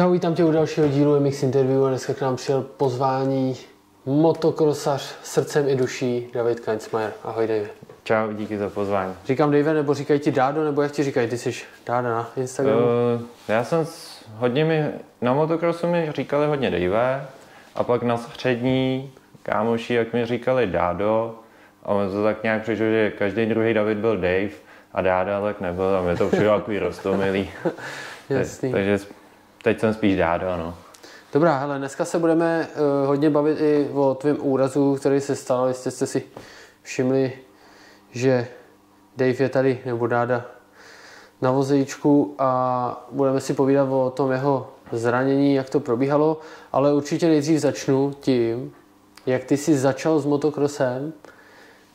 Čau, vítám tě u dalšího dílu MX Interview a dneska k nám přijel pozvání motokrosař srdcem i duší David Keinsmayer. Ahoj Dave. Čau, díky za pozvání. Říkám Dave, nebo říkají ti Dádo, nebo jak ti říkají, ty jsi Dáda na Instagramu? Uh, já jsem s, hodně mi, na motokrosu mi říkali hodně Dave a pak na střední kámoši, jak mi říkali Dádo a mě to tak nějak přišlo, že každý druhý David byl Dave a Dáda tak nebyl a mě to přišlo takový rostomilý. Jasný. Takže teď jsem spíš Dádo, no. Dobrá, hele, dneska se budeme uh, hodně bavit i o tvém úrazu, který se stal. Jistě jste si všimli, že Dave je tady, nebo Dáda, na vozejčku a budeme si povídat o tom jeho zranění, jak to probíhalo, ale určitě nejdřív začnu tím, jak ty jsi začal s motokrosem.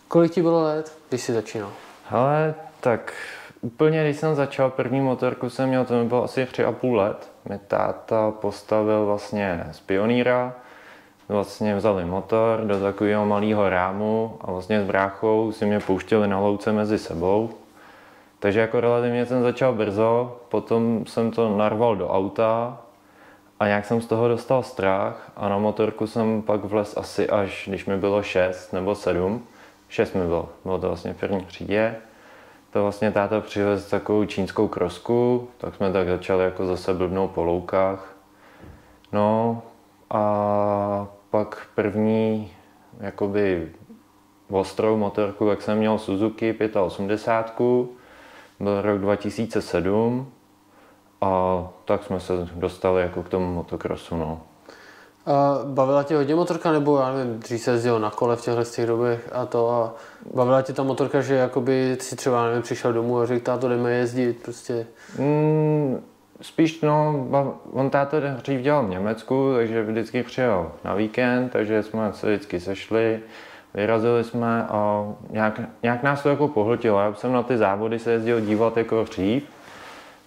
Kolik ti bylo let, když jsi začínal? Hele, tak úplně když jsem začal první motorku jsem měl, to mi bylo asi tři a půl let. Mi táta postavil vlastně z pioníra, vlastně vzali motor do takového malého rámu a vlastně s bráchou si mě pouštěli na louce mezi sebou. Takže jako relativně jsem začal brzo, potom jsem to narval do auta a nějak jsem z toho dostal strach a na motorku jsem pak vlez asi až, když mi bylo 6 nebo 7. 6 mi bylo, bylo to vlastně v první třídě. To vlastně táta přivez takovou čínskou krosku, tak jsme tak začali jako zase blbnout po loukách. No a pak první jakoby ostrou motorku, jak jsem měl Suzuki 85, byl rok 2007 a tak jsme se dostali jako k tomu motokrosu. No. Bavila tě hodně motorka, nebo já nevím, dřív se jezdil na kole v těchto těch dobech a to a bavila tě ta motorka, že jakoby si třeba, nevím, přišel domů a řekl, táto jdeme jezdit, prostě. Mm, spíš no, on táto dřív dělal v Německu, takže vždycky přijel na víkend, takže jsme se vždycky sešli, vyrazili jsme a nějak, nějak nás to jako pohltilo. Já jsem na ty závody se jezdil dívat jako dřív,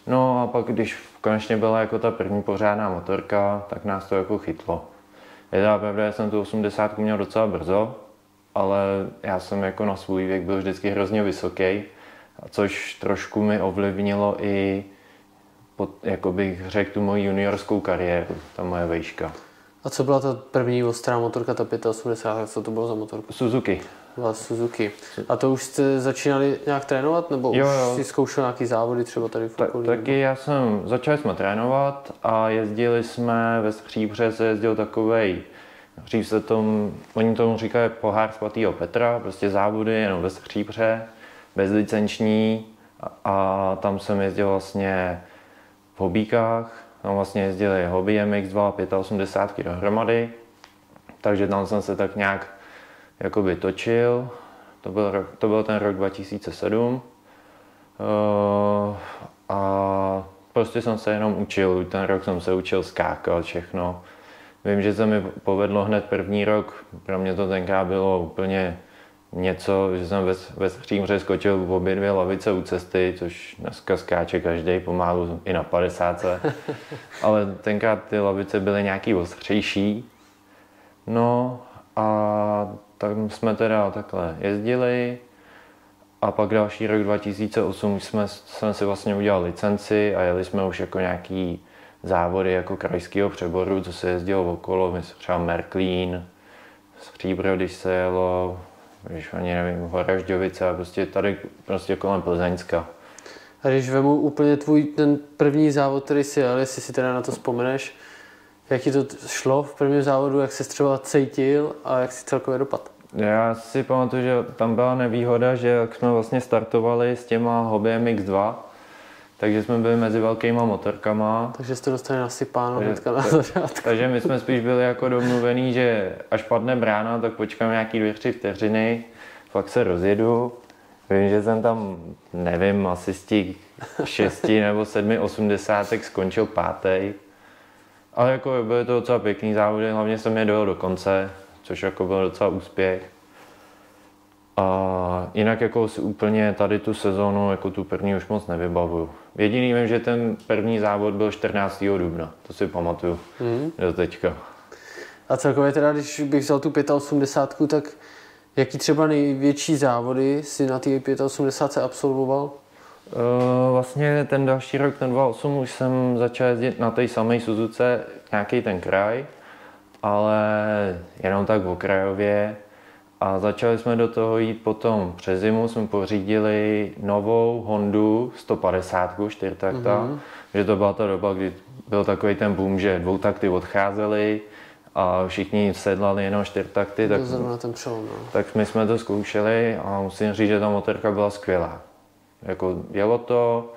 no a pak když konečně byla jako ta první pořádná motorka, tak nás to jako chytlo. Je to pravda, že jsem tu 80 měl docela brzo, ale já jsem jako na svůj věk byl vždycky hrozně vysoký, což trošku mi ovlivnilo i, pod, jako bych řekl, tu moji juniorskou kariéru, ta moje vejška. A co byla ta první ostrá motorka, ta 85, co to bylo za motorka? Suzuki. Byla Suzuki. A to už jste začínali nějak trénovat, nebo jo, jo. už si zkoušel nějaký závody třeba tady v Ta, Taky já jsem, začali jsme trénovat a jezdili jsme ve Stříbře, se jezdil takovej, dřív se tom, oni tomu říkají pohár svatýho Petra, prostě závody jenom ve Stříbře, bezlicenční a, a tam jsem jezdil vlastně v hobíkách, tam vlastně jezdili hobby MX2 a 85 dohromady, takže tam jsem se tak nějak jakoby točil. To byl, rok, to byl ten rok 2007. Uh, eh, a prostě jsem se jenom učil, ten rok jsem se učil skákat všechno. Vím, že se mi povedlo hned první rok, pro mě to tenkrát bylo úplně něco, že jsem ve, ve Střímře skočil v obě dvě lavice u cesty, což dneska skáče každý pomalu i na 50. Ale tenkrát ty lavice byly nějaký ostřejší. No a tak jsme teda takhle jezdili a pak další rok 2008 už jsme, jsme si vlastně udělali licenci a jeli jsme už jako nějaký závody jako krajského přeboru, co se jezdilo okolo, třeba Merklín, Stříbro, když se jelo, když ani nevím, Horažďovice a prostě tady prostě kolem Plzeňska. A když vemu úplně tvůj ten první závod, který si jel, jestli si teda na to vzpomeneš, jak ti to šlo v prvním závodu, jak se třeba cítil a jak si celkově dopad? Já si pamatuju, že tam byla nevýhoda, že jak jsme vlastně startovali s těma Hobby MX2, takže jsme byli mezi velkýma motorkama. Takže jste dostali nasypáno hnedka na začátku. Takže my jsme spíš byli jako domluvení, že až padne brána, tak počkám nějaký dvě, tři vteřiny, pak se rozjedu. Vím, že jsem tam, nevím, asi z těch šesti nebo sedmi osmdesátek skončil pátý. Ale jako byly to docela pěkný závody, hlavně jsem je dojel do konce, což jako byl docela úspěch. A jinak jako si úplně tady tu sezónu, jako tu první už moc nevybavuju. Jediný vím, že ten první závod byl 14. dubna, to si pamatuju mm. do teďka. A celkově teda, když bych vzal tu 85, tak jaký třeba největší závody si na té 85 absolvoval? Uh, vlastně ten další rok, ten 2008, už jsem začal jezdit na té samé Suzuce nějaký ten kraj, ale jenom tak v okrajově. A začali jsme do toho jít potom přes zimu, jsme pořídili novou Hondu 150 čtyřtakta, mm-hmm. že to byla ta doba, kdy byl takový ten boom, že dvoutakty odcházely a všichni sedlali jenom čtyřtakty. Tak, ten přelom, no. tak my jsme to zkoušeli a musím říct, že ta motorka byla skvělá. Jako jelo to,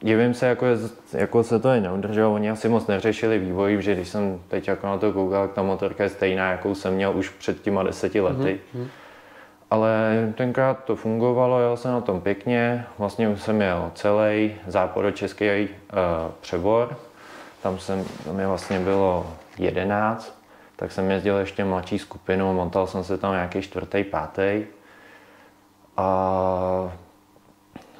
divím se, jako, jako se to je neudrželo. Oni asi moc neřešili vývoj, že když jsem teď jako na to koukal, tak ta motorka je stejná, jakou jsem měl už před těma deseti lety. Mm-hmm. Ale tenkrát to fungovalo, jel jsem na tom pěkně. Vlastně už jsem jel celý západočeský uh, přebor. Tam, jsem, tam mě vlastně bylo 11, tak jsem jezdil ještě mladší skupinu, montal jsem se tam nějaký čtvrtý, pátý. A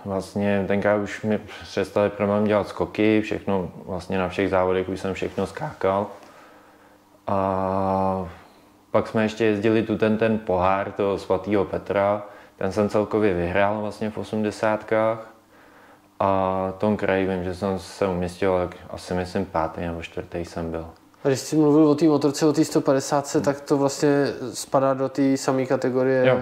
vlastně tenkrát už mi přestali problém dělat skoky, všechno, vlastně na všech závodech už jsem všechno skákal. A pak jsme ještě jezdili tu ten, ten pohár toho svatého Petra, ten jsem celkově vyhrál vlastně v osmdesátkách. A tom kraji vím, že jsem se umístil, jak asi myslím pátý nebo čtvrtý jsem byl. A když jsi mluvil o té motorce, o té 150, hmm. tak to vlastně spadá do té samé kategorie? Jo,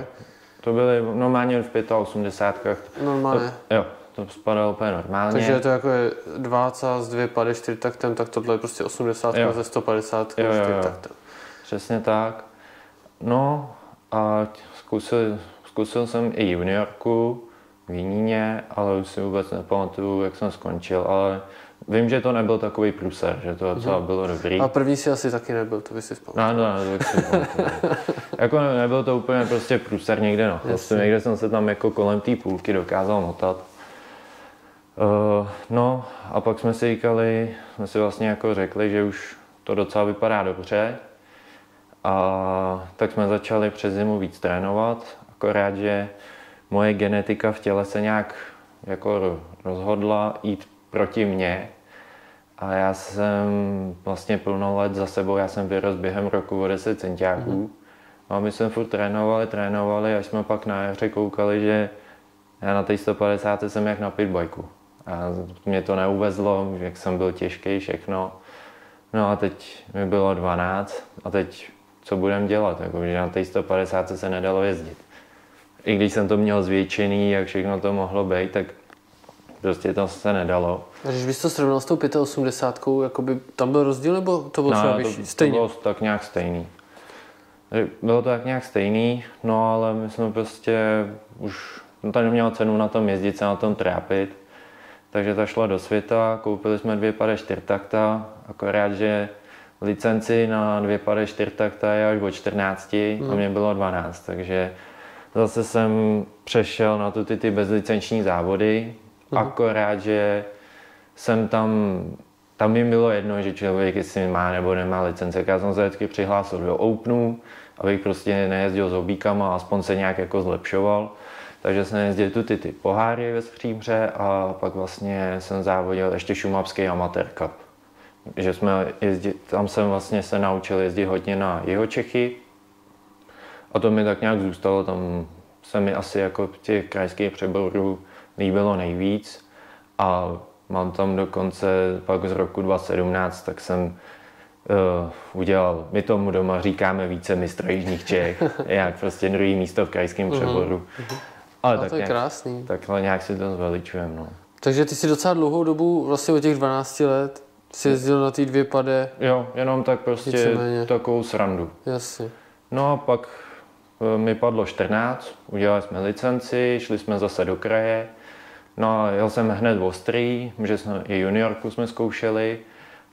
to byly normálně v 85. Normálně? To, jo, to spadalo úplně normálně. Takže je to jako je 20 z 2 pady 4 taktem, tak tohle je prostě 80 jo. ze 150 jo, jo, jo. 4 taktem. Přesně tak. No a zkusil, zkusil jsem i juniorku v Jiníně, ale už si vůbec nepamatuju, jak jsem skončil, ale Vím, že to nebyl takový pruser, že to docela mm-hmm. bylo dobrý. A první si asi taky nebyl, to by si vzpomněl. No, no, no, to si Jako nebyl to úplně prostě pruser někde na chvostu, někde jsem se tam jako kolem té půlky dokázal motat. Uh, no a pak jsme si říkali, jsme si vlastně jako řekli, že už to docela vypadá dobře. A tak jsme začali přes zimu víc trénovat, akorát, že moje genetika v těle se nějak jako rozhodla jít proti mně. A já jsem vlastně plno let za sebou, já jsem vyrost během roku o 10 centiáků. Mm-hmm. A my jsme furt trénovali, trénovali, až jsme pak na jaře koukali, že já na té 150 jsem jak na pitbajku. A mě to neuvezlo, jak jsem byl těžký, všechno. No a teď mi bylo 12 a teď co budem dělat, jako, že na té 150 se nedalo jezdit. I když jsem to měl zvětšený, jak všechno to mohlo být, tak Prostě to se nedalo. A když bys to srovnal s tou 85, jakoby tam byl rozdíl, nebo to bylo no, třeba vyšší? Stejně? To bylo tak nějak stejný. Bylo to tak nějak stejný, no ale my jsme prostě už, no to nemělo cenu na tom jezdit, se na tom trápit. Takže ta šla do světa, koupili jsme dvě pade čtyřtakta, akorát, že licenci na dvě pade čtyřtakta je až od 14 hmm. a mě bylo 12, takže zase jsem přešel na tu ty, ty bezlicenční závody, Mhm. Akorát, že jsem tam, tam mi bylo jedno, že člověk jestli má nebo nemá licence. Já jsem se vždycky přihlásil do Openu, abych prostě nejezdil s obíkama, aspoň se nějak jako zlepšoval. Takže jsem jezdil tu ty, ty poháry ve Stříbře a pak vlastně jsem závodil ještě šumavský amatér cup. Že jsme jezdili, tam jsem vlastně se naučil jezdit hodně na jeho Čechy a to mi tak nějak zůstalo, tam se mi asi jako těch krajských přeborů líbilo nejvíc a mám tam dokonce pak z roku 2017, tak jsem uh, udělal, my tomu doma říkáme více mistra Jižních Čech, jak prostě druhý místo v krajském mhm, přeboru. Uh-huh. Ale tak to je nějak, krásný. Takhle nějak si to zveličujeme. No. Takže ty si docela dlouhou dobu, vlastně od těch 12 let, si jezdil na ty dvě pade. Jo, jenom tak prostě Víceméně. takovou srandu. Jasně. No a pak eh, mi padlo 14, udělali jsme licenci, šli jsme zase do kraje No a jel jsem hned ostrý, že jsme i juniorku jsme zkoušeli.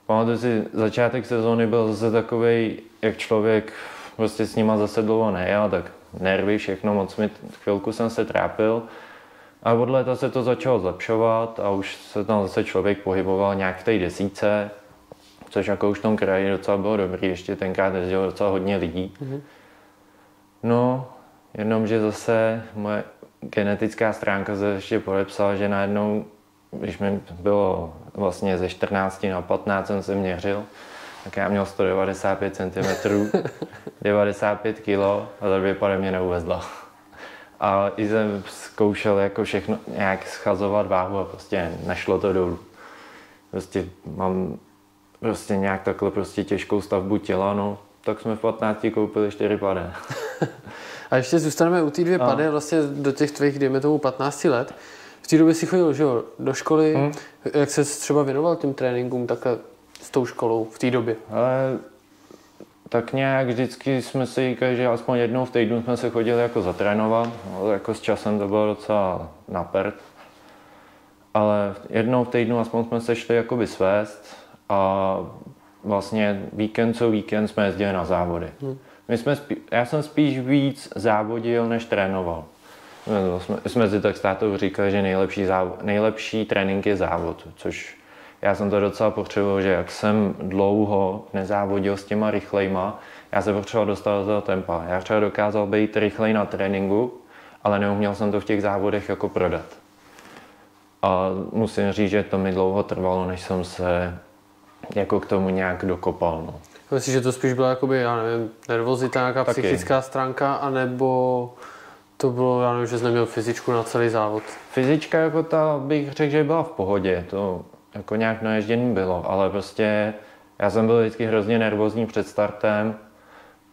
Pamatuju si, začátek sezóny byl zase takový, jak člověk prostě s nima zase dlouho nejel, tak nervy, všechno, moc mi, chvilku jsem se trápil. A od léta se to začalo zlepšovat a už se tam zase člověk pohyboval nějak v té desíce, což jako už v tom kraji docela bylo dobrý, ještě tenkrát jezdilo docela hodně lidí. Mm-hmm. No, jenom, že zase moje genetická stránka se ještě podepsala, že najednou, když mi bylo vlastně ze 14 na 15 jsem se měřil, tak já měl 195 cm, 95 kg a dvě pade mě neuvezla. A i jsem zkoušel jako všechno nějak schazovat váhu a prostě nešlo to dolů. Prostě mám prostě nějak takhle prostě těžkou stavbu těla, no, tak jsme v 15 koupili 4 pade. a ještě zůstaneme u té dvě pady, vlastně do těch tvých, dejme tomu 15 let. V té době si chodil že jo, do školy, hmm. jak se třeba věnoval těm tréninkům takhle s tou školou v té době? Ale tak nějak vždycky jsme si říkali, že aspoň jednou v týdnu jsme se chodili jako zatrénovat, no, jako s časem to bylo docela napert. Ale jednou v týdnu aspoň jsme se šli jakoby svést a vlastně víkend co víkend jsme jezdili na závody. Hmm. My jsme spí, já jsem spíš víc závodil, než trénoval. No, jsme, jsme si tak s tátou říkali, že nejlepší, závod, nejlepší trénink je závod, což já jsem to docela potřeboval, že jak jsem dlouho nezávodil s těma rychlejma, já se potřeboval dostat do toho tempa. Já třeba dokázal být rychlej na tréninku, ale neuměl jsem to v těch závodech jako prodat. A musím říct, že to mi dlouho trvalo, než jsem se jako k tomu nějak dokopal. No. Myslíš, že to spíš byla jakoby, já nevím, nervozita, nějaká Taky. psychická stránka, anebo to bylo, já nevím, že jsi neměl fyzičku na celý závod? Fyzička jako ta bych řekl, že byla v pohodě. To jako nějak naježděný bylo, ale prostě já jsem byl vždycky hrozně nervózní před startem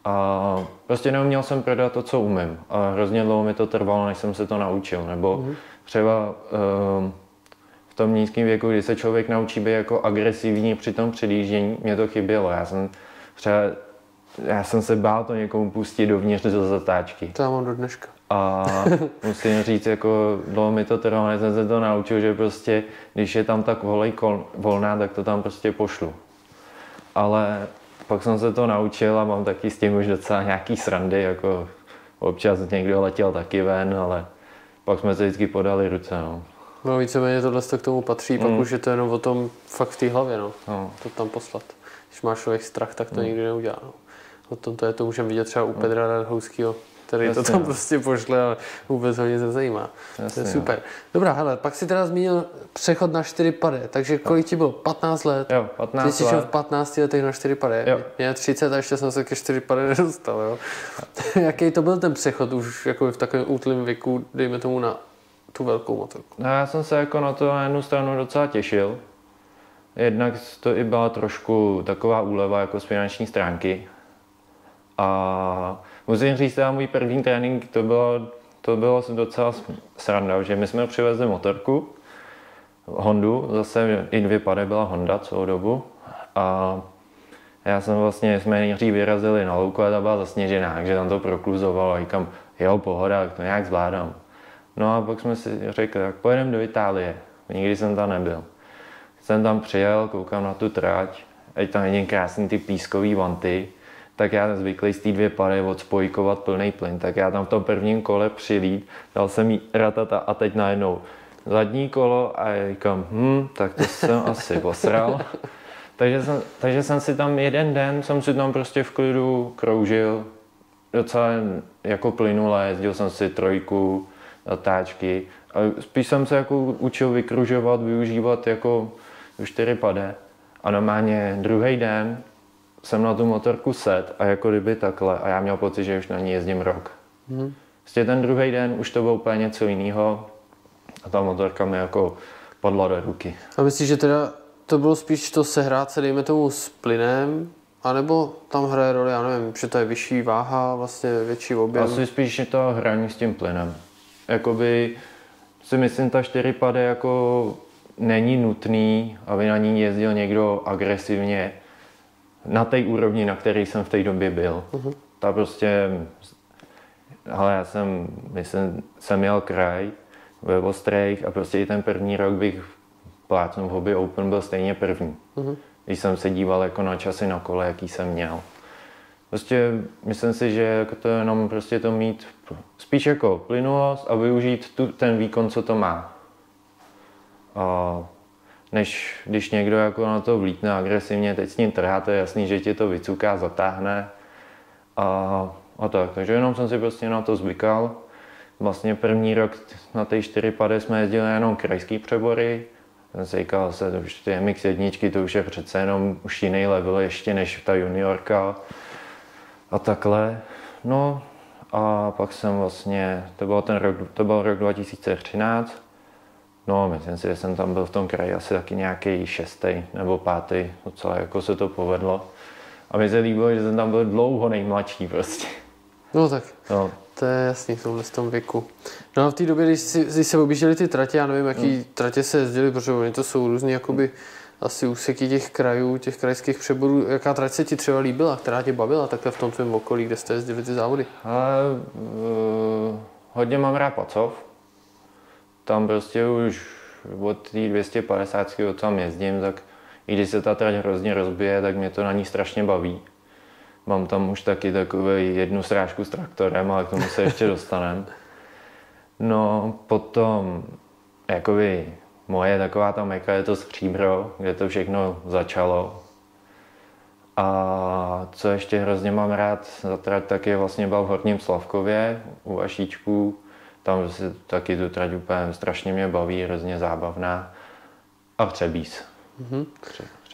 a prostě neuměl jsem prodat to, co umím. A hrozně dlouho mi to trvalo, než jsem se to naučil. Nebo mm-hmm. třeba um, v tom nízkém věku, kdy se člověk naučí být jako agresivní při tom předjíždění, mě to chybělo. Já jsem třeba já jsem se bál to někomu pustit dovnitř do zatáčky. To já mám do dneška. A musím říct, jako dlouho mi to trvalo, než jsem se to naučil, že prostě, když je tam tak volej kol, volná, tak to tam prostě pošlu. Ale pak jsem se to naučil a mám taky s tím už docela nějaký srandy, jako občas někdo letěl taky ven, ale pak jsme se vždycky podali ruce. No. No víceméně tohle k tomu patří, mm. pak už je to jenom o tom fakt v té hlavě, no. no. To tam poslat. Když máš člověk strach, tak to mm. nikdy neudělá. No. O tom to je, to můžeme vidět třeba u mm. Pedra Radhouského, který Jasně, to tam no. prostě pošle a vůbec ho nic nezajímá. Jasně, to je super. Jo. Dobrá, hele, pak si teda zmínil přechod na 4 pady, takže kolik ti bylo? 15 let? Jo, 15 Ty jsi šel v 15 letech na 4 pady. Jo. Mě 30 a ještě jsem se ke 4 pady nedostal, jo. Jaký to byl ten přechod už jako v takovém útlém věku, dejme tomu na tu velkou motorku? No, já jsem se jako na to na jednu stranu docela těšil. Jednak to i byla trošku taková úleva jako z finanční stránky. A musím říct, že můj první trénink to bylo, to bylo docela sranda, že my jsme přivezli motorku, Hondu, zase i dvě pady byla Honda celou dobu. A já jsem vlastně, jsme nejdřív vyrazili na louku a ta byla zasněžená, takže tam to prokluzovalo a říkám, jo, pohoda, to nějak zvládám. No a pak jsme si řekli, tak pojedeme do Itálie. Nikdy jsem tam nebyl. Jsem tam přijel, koukám na tu trať, ať tam vidím krásný ty pískový vanty, tak já zvyklý z té dvě pary odspojkovat plný plyn, tak já tam v tom prvním kole přilít, dal jsem jí ratata a teď najednou zadní kolo a já říkám, hm, tak to jsem asi posral. takže, jsem, takže jsem si tam jeden den, jsem si tam prostě v klidu kroužil, docela jako plynule, jezdil jsem si trojku, zatáčky. A spíš jsem se jako učil vykružovat, využívat jako čtyři pade. A normálně druhý den jsem na tu motorku set a jako kdyby takhle a já měl pocit, že už na ní jezdím rok. Hmm. Vlastně ten druhý den už to bylo úplně něco jiného a ta motorka mi jako padla do ruky. A myslíš, že teda to bylo spíš to sehrát se, dejme tomu, s plynem, anebo tam hraje roli, já nevím, že to je vyšší váha, vlastně větší objem? Asi spíš je to hraní s tím plynem jakoby si myslím, ta čtyřipade jako není nutný, aby na ní jezdil někdo agresivně na té úrovni, na které jsem v té době byl. Uh-huh. Ta prostě, ale já jsem, myslím, jsem měl kraj ve Ostrejch a prostě i ten první rok bych plácnu v Hobby Open byl stejně první. Uh-huh. Když jsem se díval jako na časy na kole, jaký jsem měl. Prostě myslím si, že jako to jenom prostě to mít spíš jako plynulost a využít tu, ten výkon, co to má. A než když někdo jako na to vlítne agresivně, teď s ním trháte, je jasný, že ti to vycuká, zatáhne a, a tak. Takže jenom jsem si prostě na to zvykal. Vlastně první rok na té 4 pady jsme jezdili jenom krajský přebory. Jsem si říkal, že to už ty MX1, to už je přece jenom už jiný level ještě než ta juniorka a takhle. No a pak jsem vlastně, to byl ten rok, to byl rok 2013, no myslím si, že jsem tam byl v tom kraji asi taky nějaký šestý nebo pátý, docela jako se to povedlo. A mi se líbilo, že jsem tam byl dlouho nejmladší prostě. No tak, No, to je jasný v tomhle tom věku. No a v té době, když, si, když se objížděli ty tratě, já nevím, jaký hmm. tratě se jezdili, protože oni to jsou různý jakoby asi úseky těch krajů, těch krajských přeborů. Jaká trať se ti třeba líbila, která tě bavila takhle v tom tvém okolí, kde jste jezdili ty závody? ale uh, hodně mám rád Pacov. Tam prostě už od té 250, co tam jezdím, tak i když se ta trať hrozně rozbije, tak mě to na ní strašně baví. Mám tam už taky takový jednu srážku s traktorem, ale k tomu se ještě dostanem. No, potom, jakoby moje taková ta meka je to Stříbro, kde to všechno začalo. A co ještě hrozně mám rád za trať, tak je vlastně byl v Horním Slavkově u Vašíčků. Tam se taky tu trať úplně strašně mě baví, hrozně zábavná. A Třebíz. Mhm.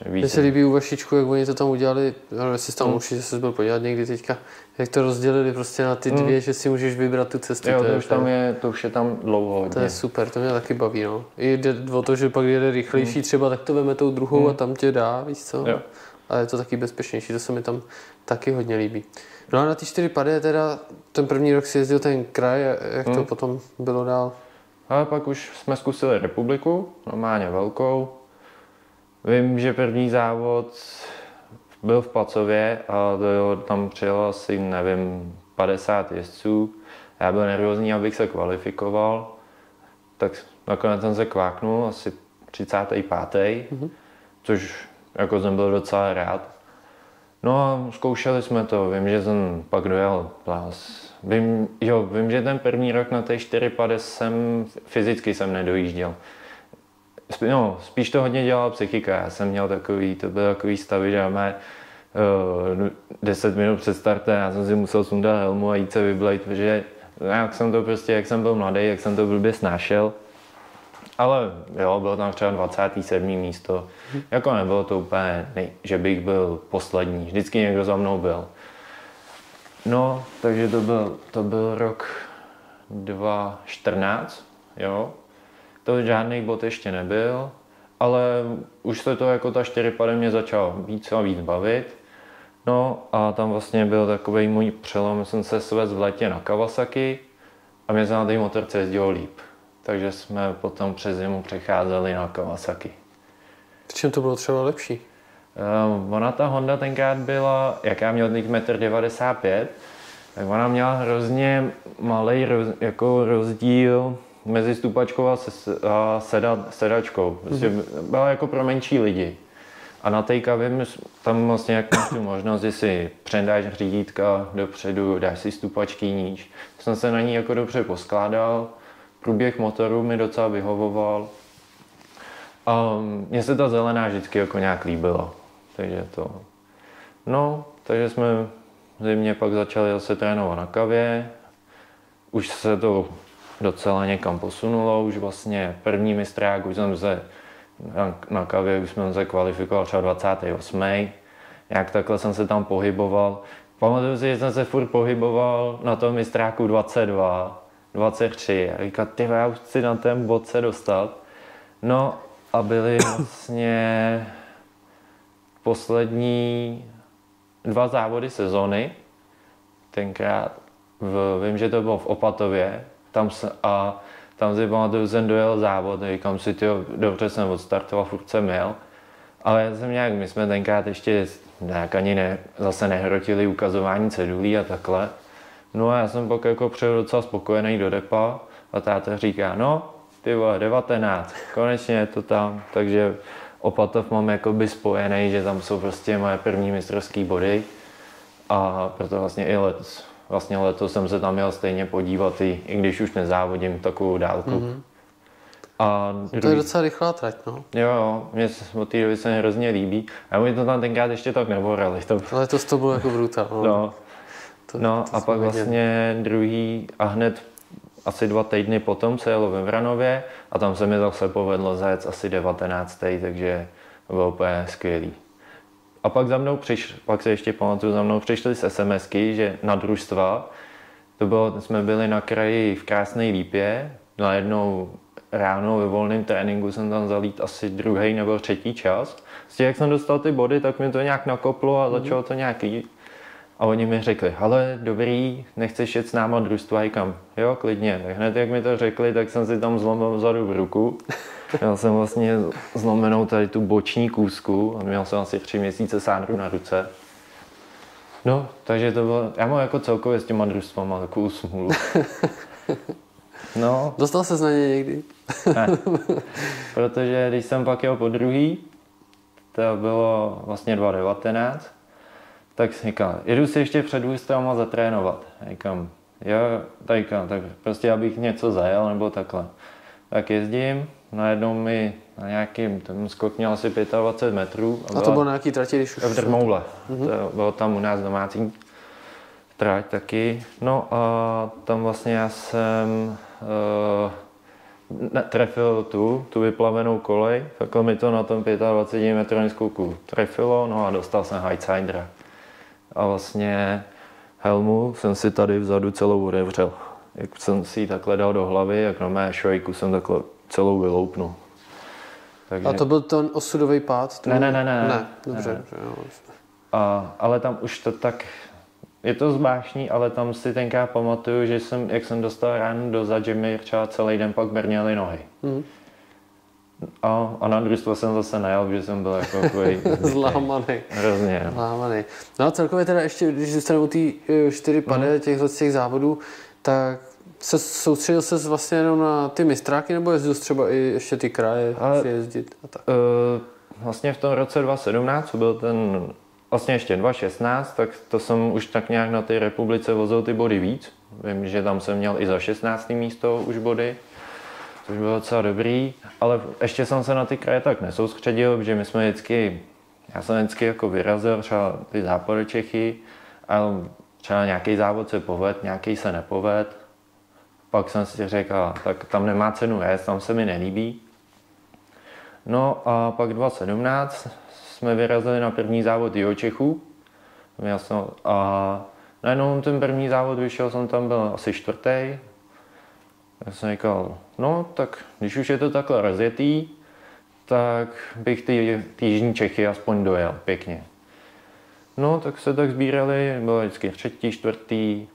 Mně se líbí u Vašičku, jak oni to tam udělali, ale jestli tam Hmm. určitě se byl podívat někdy teďka, jak to rozdělili prostě na ty Hmm. dvě, že si můžeš vybrat tu cestu. Jo, to, to už tam je, to už je tam dlouho to hodně. je super, to mě taky baví, no. I jde o to, že pak jede rychlejší třeba, tak to veme tou druhou Hmm. a tam tě dá, víš co? Jo. A je to taky bezpečnější, to se mi tam taky hodně líbí. No a na ty čtyři pady teda, ten první rok si jezdil ten kraj, jak to Hmm. potom bylo dál? Ale pak už jsme zkusili republiku, normálně velkou. Vím, že první závod byl v Pacově a jo, tam přijelo asi, nevím, 50 jezdců. Já byl nervózní, abych se kvalifikoval, tak nakonec jsem se kváknul asi 35. Mhm. což jako jsem byl docela rád. No a zkoušeli jsme to, vím, že jsem pak dojel plás. Vím, jo, vím, že ten první rok na té 4 jsem fyzicky jsem nedojížděl. Spí, no, spíš to hodně dělala psychika. Já jsem měl takový, to byl takový stavy, že máme uh, 10 minut před startem, já jsem si musel sundat helmu a jít se vyblejt, protože jak jsem to prostě, jak jsem byl mladý, jak jsem to blbě snášel. Ale jo, bylo tam třeba 27. místo. Jako nebylo to úplně, nej, že bych byl poslední. Vždycky někdo za mnou byl. No, takže to byl, to byl rok 2014, jo. To žádný bod ještě nebyl, ale už se to jako ta 4 pady mě začalo víc a víc bavit. No a tam vlastně byl takový můj přelom, jsem se svez v letě na Kawasaki a mě se na té motorce jezdilo líp. Takže jsme potom přes zimu přecházeli na Kawasaki. V čem to bylo třeba lepší? Um, ona ta Honda tenkrát byla, jak já měl teď 1,95 m, tak ona měla hrozně malý roz, jako rozdíl mezi stupačkou a, se, a seda, sedačkou. Prostě mm-hmm. byla jako pro menší lidi. A na té kavě tam vlastně jak máš tu možnost, že si předáš řídítka dopředu, dáš si stupačky níž. Jsem se na ní jako dobře poskládal, průběh motoru mi docela vyhovoval. A mně se ta zelená vždycky jako nějak líbila. Takže to... No, takže jsme v zimě pak začali zase trénovat na kavě. Už se to docela někam posunulo, už vlastně první mistrák, už jsem se na, na kavě, už jsem se kvalifikoval třeba 28. Nějak takhle jsem se tam pohyboval. Pamatuju si, že jsem se furt pohyboval na tom mistráku 22, 23. A říkal, ty já už chci na ten bod se dostat. No a byly vlastně poslední dva závody sezony. Tenkrát, v, vím, že to bylo v Opatově, tam se, a tam si pamatuju, jsem dojel závod, říkám si, tyjo, dobře jsem odstartoval, furt jsem jel. Ale já jsem nějak, my jsme tenkrát ještě nějak ani ne, zase nehrotili ukazování cedulí a takhle. No a já jsem pak jako přijel docela spokojený do depa a táta říká, no, ty vole, 19, konečně je to tam, takže Opatov mám jakoby spojený, že tam jsou prostě moje první mistrovské body a proto vlastně i letos, vlastně letos jsem se tam měl stejně podívat, i, i když už nezávodím takovou dálku. Mm-hmm. A To je druhý- docela rychlá trať, no. Jo, jo, mě se- od té doby se hrozně líbí. A mi to tam tenkrát ještě tak nevorali. To, Ale to to bylo jako brutál. No. no, to, no to a pak viděli. vlastně druhý a hned asi dva týdny potom se jelo ve Vranově a tam se mi zase povedlo zajet asi 19. takže bylo úplně skvělý. A pak za mnou přišli, pak se ještě pamatuju, za mnou přišli z SMSky, že na družstva, To bylo, jsme byli na kraji v krásné lípě, najednou ráno ve volném tréninku jsem tam zalít asi druhý nebo třetí čas. Těch, jak jsem dostal ty body, tak mi to nějak nakoplo a začalo to nějak. A oni mi řekli, ale dobrý, nechceš jet s náma družstva kam? Jo, klidně. Tak hned jak mi to řekli, tak jsem si tam zlomil vzadu v ruku. Měl jsem vlastně zlomenou tady tu boční kůzku a měl jsem asi tři měsíce sádru na ruce. No, takže to bylo, já mám jako celkově s těma družstvama takovou smůlu. No. Dostal se na ně někdy? ne, protože když jsem pak jel po druhý, to bylo vlastně 2019, tak jsem říkal, jedu si ještě před ústavama zatrénovat. Říkám, jo, tak, tak prostě abych něco zajel nebo takhle. Tak jezdím, najednou mi na nějakým, ten skok měl asi 25 metrů. A, a to bylo na nějaký trati, když už... V Drmoule. Mm-hmm. To bylo tam u nás domácí trať taky. No a tam vlastně já jsem uh, trefil tu, tu vyplavenou kolej, takhle mi to na tom 25 metrovém skoku trefilo, no a dostal jsem Heightsidera. A vlastně helmu jsem si tady vzadu celou odevřel. Jak jsem si ji takhle dal do hlavy, jak na mé švejku jsem takhle celou vyloupnul. Takže... A to byl ten osudový pád? Ne, ne, ne, ne. Ne, dobře. Ne. A, ale tam už to tak, je to zvláštní, ale tam si tenkrát pamatuju, že jsem, jak jsem dostal ránu do zad, že mi třeba celý den pak brněly nohy. Mm. A, a na družstvo jsem zase najel, že jsem byl jako takový zlámaný. Hrozně. No. Zlámaný. No a celkově teda ještě, když zůstaneme u té e, čtyři pade mm. těch, těch závodů, tak se soustředil se vlastně jenom na ty mistráky, nebo jezdil třeba i ještě ty kraje Ale, jezdit? A tak? Uh, vlastně v tom roce 2017 byl ten, vlastně ještě 2016, tak to jsem už tak nějak na té republice vozil ty body víc. Vím, že tam jsem měl i za 16. místo už body, což bylo docela dobrý, ale ještě jsem se na ty kraje tak nesoustředil, protože my jsme vždycky, já jsem vždycky jako vyrazil třeba ty západy Čechy, ale třeba nějaký závod se poved, nějaký se nepoved, pak jsem si řekl, tak tam nemá cenu jet, tam se mi nelíbí. No a pak 2017 jsme vyrazili na první závod do Čechů. Jsem, a najednou ten první závod vyšel, jsem tam byl asi čtvrtý. Já jsem říkal, no tak když už je to takhle rozjetý, tak bych ty, ty jižní Čechy aspoň dojel pěkně. No, tak se tak sbírali, bylo vždycky třetí, čtvrtý,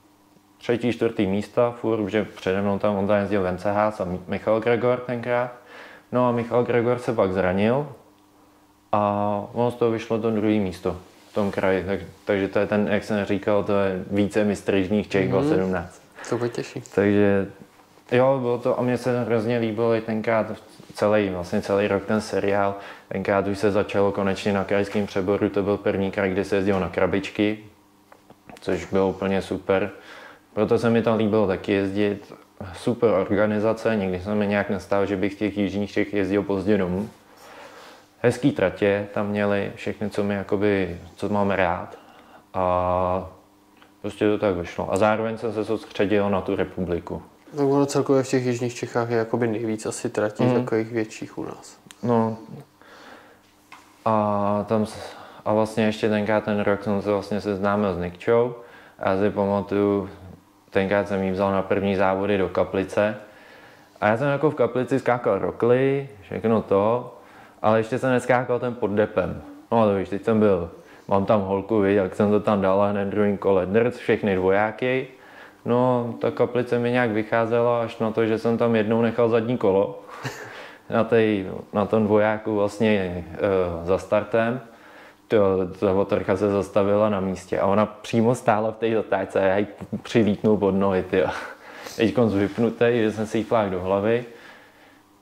třetí, čtvrtý místa, furt, že přede mnou tam on jezdil Vencehás a Michal Gregor tenkrát. No a Michal Gregor se pak zranil a on z toho vyšlo to druhé místo v tom kraji. Tak, takže to je ten, jak jsem říkal, to je více mistržních Čech mm-hmm. 17. To bude těší. Takže jo, bylo to a mně se hrozně líbilo i tenkrát celý, vlastně celý rok ten seriál. Tenkrát už se začalo konečně na krajském přeboru, to byl první kraj, kde se jezdilo na krabičky, což bylo úplně super. Proto se mi tam líbilo taky jezdit. Super organizace, nikdy jsem mi nějak nestál, že bych v těch jižních Čech jezdil pozdě domů. Hezký tratě tam měli, všechny, co mi jakoby, co máme rád. A prostě to tak vyšlo. A zároveň jsem se soustředil na tu republiku. Tak ono celkově v těch jižních Čechách je jakoby nejvíc asi tratí mm. takových větších u nás. No. A tam a vlastně ještě tenkrát ten rok jsem se vlastně seznámil s Nikčou. A já si pamatuju, tenkrát jsem jí vzal na první závody do Kaplice. A já jsem jako v Kaplici skákal rokly, všechno to, ale ještě jsem neskákal ten pod depem. No a to víš, teď jsem byl, mám tam holku, víš, jak jsem to tam dal a hned druhým kole drc, všechny dvojáky. No, ta kaplice mi nějak vycházela až na to, že jsem tam jednou nechal zadní kolo na, tej, na tom dvojáku vlastně e, za startem to, ta motorka se zastavila na místě a ona přímo stála v té zatáčce a já ji přilítnul pod nohy, ty. Teď vypnutý, že jsem si jí do hlavy,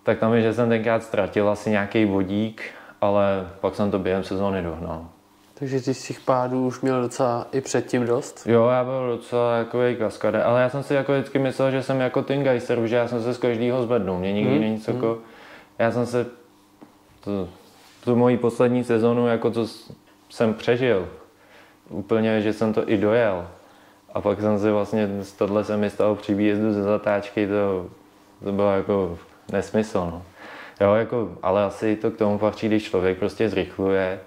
tak tam je, že jsem tenkrát ztratil asi nějaký vodík, ale pak jsem to během sezóny dohnal. Takže ty z těch pádů už měl docela i předtím dost? Jo, já byl docela takový kaskade, ale já jsem si jako vždycky myslel, že jsem jako ten geister, že já jsem se z každého zvednul. Mě nikdy hmm. není co hmm. jako... Já jsem se... To, tu moji poslední sezonu, jako co jsem přežil. Úplně, že jsem to i dojel. A pak jsem si vlastně, tohle se mi stalo při výjezdu ze zatáčky, to, to bylo jako nesmysl. No. Jo, jako, ale asi to k tomu patří, když člověk prostě zrychluje,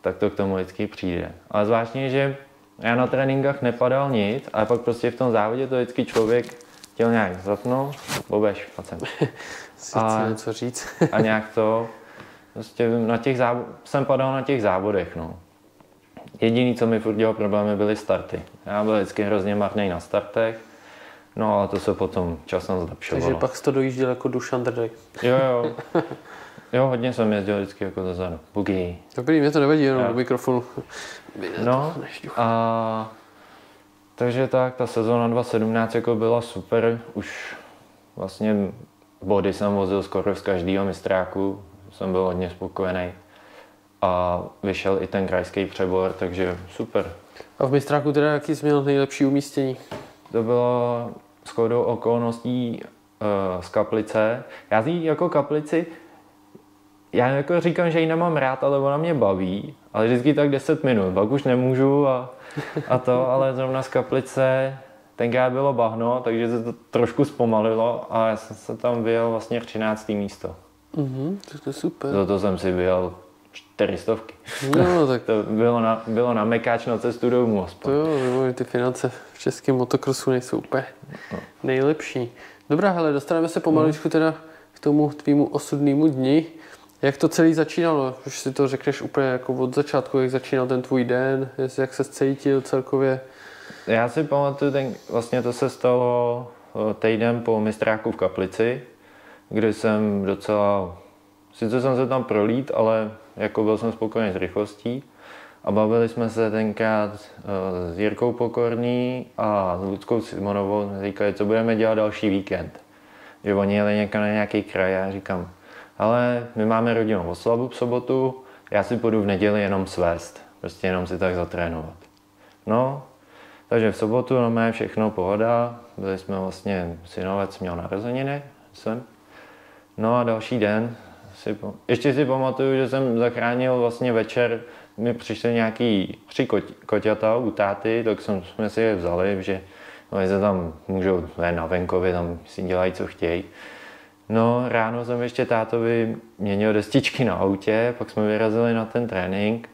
tak to k tomu vždycky přijde. Ale zvláštně, že Já na tréninkách nepadal nic, ale pak prostě v tom závodě to vždycky člověk chtěl nějak zatnout, bobeš. Si A- něco říct. A nějak to, prostě na těch závo- jsem padal na těch závodech, no. Jediný, co mi furt dělalo problémy, byly starty. Já byl vždycky hrozně marný na startech, no ale to se potom časem zlepšovalo. Takže pak jsi to dojížděl jako Dušan Drdek. Jo, jo. Jo, hodně jsem jezdil vždycky jako zezadu. Bugy. Dobrý, mě to nevadí, jenom do mikrofonu. No a takže tak, ta sezóna 2017 jako byla super, už vlastně body jsem vozil skoro z každého mistráku, jsem byl hodně spokojený. A vyšel i ten krajský přebor, takže super. A v mistráku teda jaký jsi měl nejlepší umístění? To bylo shodou okolností uh, z Kaplice. Já z ní jako Kaplici, já jako říkám, že ji nemám rád, ale ona mě baví, ale vždycky tak 10 minut, pak už nemůžu a, a to, ale zrovna z Kaplice tenkrát bylo bahno, takže se to trošku zpomalilo a já jsem se tam vyjel vlastně 13. místo. Mhm, tak to je super. Za to jsem si vyjel 400. No, tak To bylo na, bylo na mekáč na cestu domů aspoň. to jo, nebo ty finance v českém motokrosu nejsou úplně nejlepší. Dobrá, hele, dostaneme se pomaličku teda k tomu tvýmu osudnému dni. Jak to celý začínalo? Už si to řekneš úplně jako od začátku, jak začínal ten tvůj den, jak se cítil celkově. Já si pamatuju, ten, vlastně to se stalo eh, týden po mistráku v Kaplici, kdy jsem docela, sice jsem se tam prolít, ale jako byl jsem spokojený s rychlostí. A bavili jsme se tenkrát eh, s Jirkou Pokorný a s Ludskou Simonovou, říkali, co budeme dělat další víkend. Že oni jeli někam na nějaký kraj a říkám, ale my máme rodinnou oslavu v sobotu, já si půjdu v neděli jenom svést, prostě jenom si tak zatrénovat. No, takže v sobotu no všechno pohoda, byli jsme vlastně, synovec měl narozeniny, jsem. No a další den, si, ještě si pamatuju, že jsem zachránil vlastně večer, mi přišly nějaký tři kot, koťata u táty, tak jsem, jsme si je vzali, že oni se tam můžou ven na venkově, tam si dělají, co chtějí. No, ráno jsem ještě tátovi měnil destičky na autě, pak jsme vyrazili na ten trénink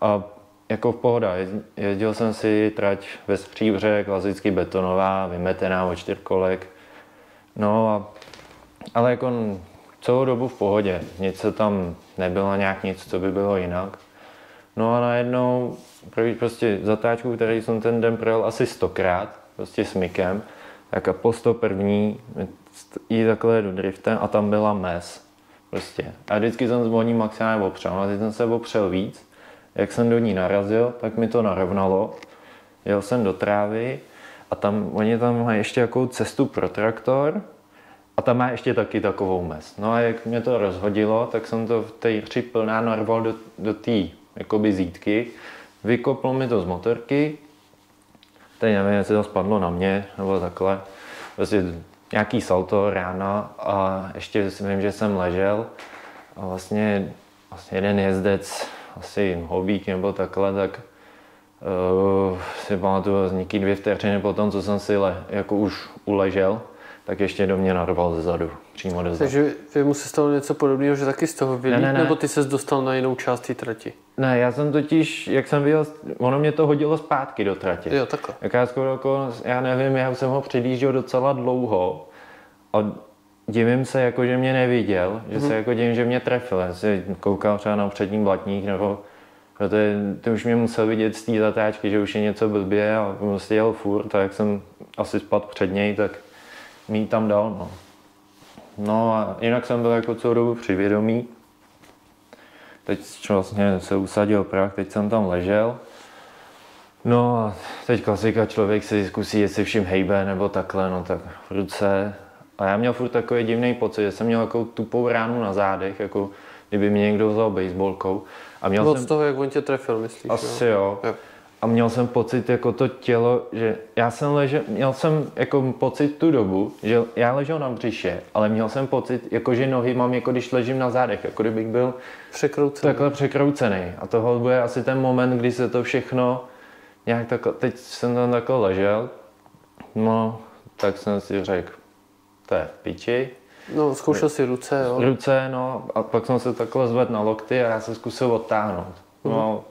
a jako v pohoda, jezd- jezdil jsem si trať ve Stříbře, klasicky betonová, vymetená od čtyřkolek. No a, ale jako celou dobu v pohodě, nic se tam nebylo nějak nic, co by bylo jinak. No a najednou první prostě zatáčku, který jsem ten den projel asi stokrát, prostě s Mikem, tak a po 101. jí takhle do driftem a tam byla mes. Prostě. A vždycky jsem s ní maximálně opřel, no a teď jsem se opřel víc. Jak jsem do ní narazil, tak mi to narovnalo. Jel jsem do trávy a tam, oni tam mají ještě jakou cestu pro traktor a tam má ještě taky takovou mes. No a jak mě to rozhodilo, tak jsem to v té tři plná narval do, do té jakoby zítky. Vykoplo mi to z motorky. Teď nevím, jestli to spadlo na mě, nebo takhle. Prostě nějaký salto rána a ještě si vím, že jsem ležel a vlastně, vlastně jeden jezdec, asi hobík nebo takhle, tak uh, si pamatuju z dvě vteřiny po tom, co jsem si le, jako už uležel, tak ještě do mě narval ze zadu, přímo do zadu. Takže jemu se stalo něco podobného, že taky z toho vylít, Ne, ne, ne. nebo ty se dostal na jinou část té trati? Ne, já jsem totiž, jak jsem viděl, ono mě to hodilo zpátky do tratě. Jo, takhle. Jaká skoro okolnost, já nevím, já jsem ho předjížděl docela dlouho a divím se, jako, že mě neviděl, že se jako divím, že mě trefil. Já si koukal třeba na přední blatník, nebo protože ty už mě musel vidět z té zatáčky, že už je něco blbě a prostě jel furt, a jak jsem asi spadl před něj, tak ji tam dal. No. no a jinak jsem byl jako celou dobu přivědomý. Teď vlastně se usadil prach, teď jsem tam ležel. No a teď klasika, člověk si zkusí, jestli všim hejbe nebo takhle, no tak v ruce. A já měl furt takový divný pocit, že jsem měl jako tupou ránu na zádech, jako kdyby mě někdo vzal baseballkou. A měl Od jsem, toho, jak on tě trefil, myslíš? asi jo? jo. A měl jsem pocit, jako to tělo, že já jsem ležel, měl jsem jako pocit tu dobu, že já ležel na břiše, ale měl jsem pocit, jako že nohy mám, jako když ležím na zádech, jako kdybych byl Překroucený. takhle překroucený. A tohle bude asi ten moment, kdy se to všechno nějak takhle, teď jsem tam takhle ležel, no, tak jsem si řekl, to je v piči. No, zkoušel si ruce, jo? Ruce, no, a pak jsem se takhle zvedl na lokty a já se zkusil odtáhnout. No,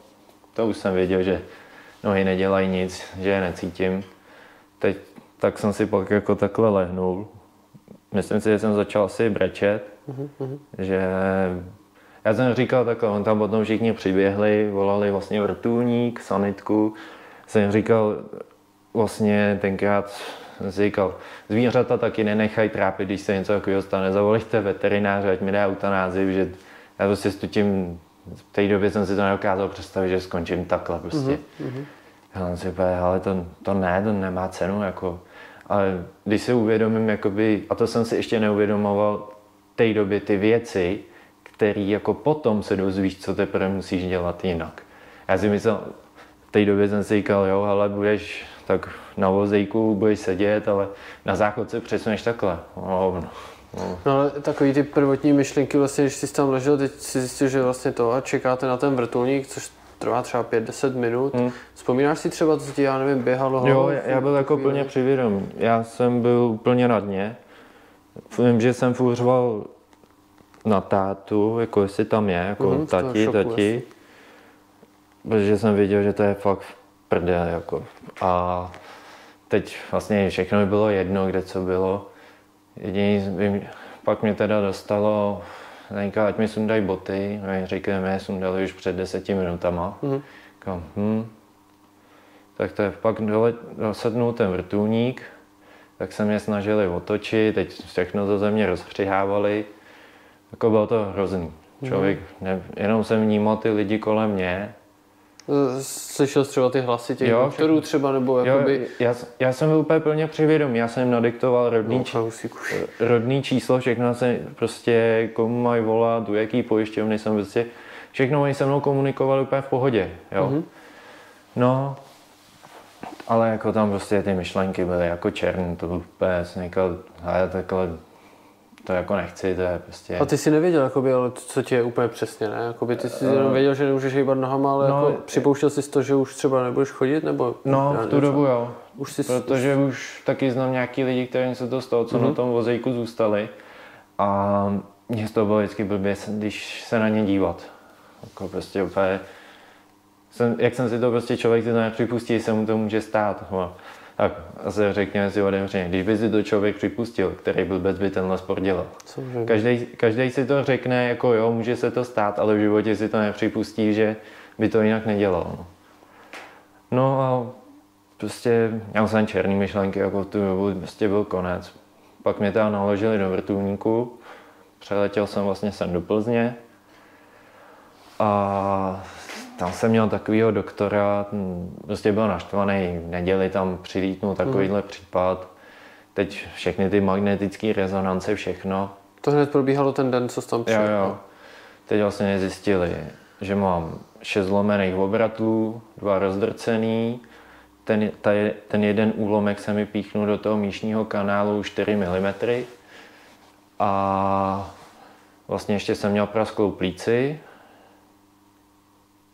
to už jsem věděl, že nohy nedělají nic, že je necítím. Teď tak jsem si pak jako takhle lehnul. Myslím si, že jsem začal asi brečet, mm-hmm. že já jsem říkal takhle, on tam potom všichni přiběhli, volali vlastně vrtulník, sanitku. Jsem říkal, vlastně tenkrát jsem si říkal, zvířata taky nenechají trápit, když se něco takového stane. Zavolejte veterináře, ať mi dá eutanázi, že já prostě s tím, v té době jsem si to nedokázal představit, že skončím takhle prostě. Mm-hmm. Já jsem si říkal, ale to, to ne, to nemá cenu, jako. Ale když si uvědomím, jakoby, a to jsem si ještě neuvědomoval v té době ty věci, které jako potom se dozvíš, co teprve musíš dělat jinak. Já si myslel, v té době jsem si říkal, jo, ale budeš tak na vozejku, budeš sedět, ale na záchodce přesuneš takhle. No, no. No. no ale takový ty prvotní myšlenky, vlastně, když jsi tam ležel, teď si zjistil, že vlastně to a čekáte na ten vrtulník, což trvá třeba 5-10 minut. Hmm. Vzpomínáš si třeba, co ti, já nevím, běhalo? Jo, já, já byl jako plně přivědomý. Já jsem byl úplně na dně. Vím, že jsem fůřoval na tátu, jako jestli tam je, jako hmm, tati, tati. Protože jsem viděl, že to je fakt prdel, jako. A teď vlastně všechno mi bylo jedno, kde co bylo. Jediný, pak mě teda dostalo, Zdenka, ať mi sundají boty, no, říkají, mě sundali už před deseti minutama. Říkám, hm. Tak to je, pak dole, dosednul ten vrtulník, tak se mě snažili otočit, teď všechno to ze mě rozpřihávali. Jako bylo to hrozný. Mhm. Člověk, ne, jenom jsem vnímal ty lidi kolem mě, Slyšel jsi třeba ty hlasy těch jo, doktorů třeba, nebo jakoby... Jo, já, já jsem byl úplně plně přivědomý, já jsem jim nadiktoval rodný, no, či, rodný číslo, všechno jsem prostě komu mají volat, do jaký pojišťovny jsem prostě, všechno oni se mnou komunikovali úplně v pohodě, jo. Mm-hmm. No, ale jako tam prostě ty myšlenky byly jako černý, to byl úplně, jsem říkal, takhle to jako nechci, to je prostě... A ty jsi nevěděl, jakoby, ale co ti je úplně přesně, ne? Jakoby ty jsi jenom věděl, že nemůžeš hýbat nohama, ale no, jako připouštěl jsi to, že už třeba nebudeš chodit, nebo... No, v tu dobu jo. Už jsi, Protože už... už taky znám nějaký lidi, kterým se to stalo, co mm-hmm. na mhm. tom vozejku zůstali. A mě to bylo vždycky blbě, když se na ně dívat. Jako prostě úplně... Jsem, jak jsem si to prostě člověk si to nepřipustí, se mu to může stát. No. Tak asi řekněme si otevřeně, když by si to člověk připustil, který byl bez by tenhle sport dělal. Každý, každý si to řekne, jako jo, může se to stát, ale v životě si to nepřipustí, že by to jinak nedělal. No, no a prostě já jsem černý myšlenky, jako tu dobu prostě byl konec. Pak mě tam naložili do vrtulníku, přeletěl jsem vlastně sem do Plzně a tam jsem měl takového doktora, prostě byl naštvaný, neděli tam přilítnul takovýhle hmm. případ. Teď všechny ty magnetické rezonance, všechno. To hned probíhalo ten den, co jsi tam přijel? Jo, jo. Teď vlastně zjistili, že mám šest zlomených obratů, dva rozdrcený, ten, ta, ten jeden úlomek se mi píchnul do toho míšního kanálu 4 mm a vlastně ještě jsem měl prasklou plíci,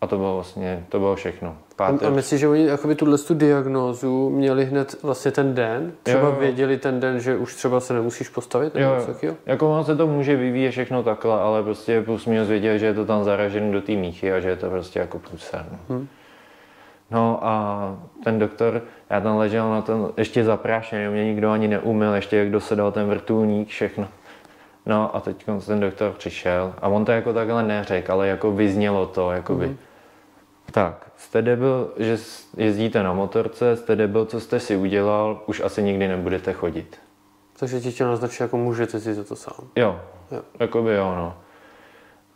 a to bylo vlastně, to bylo všechno. Páteř. A myslíš, že oni jakoby tuhle tu diagnózu měli hned vlastně ten den? Třeba jo, jo. věděli ten den, že už třeba se nemusíš postavit? Nebo jo, jo. Jako ono se to může vyvíjet všechno takhle, ale prostě plus minus věděl, že je to tam zaražené do té míchy a že je to prostě jako průser. No. Hmm. no a ten doktor, já tam ležel na ten, ještě zaprášený, mě nikdo ani neumil, ještě jak dosedal ten vrtulník, všechno. No a teď ten doktor přišel a on to jako takhle neřekl, ale jako vyznělo to, jakoby. Hmm tak, jste debil, že jezdíte na motorce, jste debil, co jste si udělal, už asi nikdy nebudete chodit. Takže ti tě naznačí, jako můžete si to sám. Jo, jo. jakoby jo, no.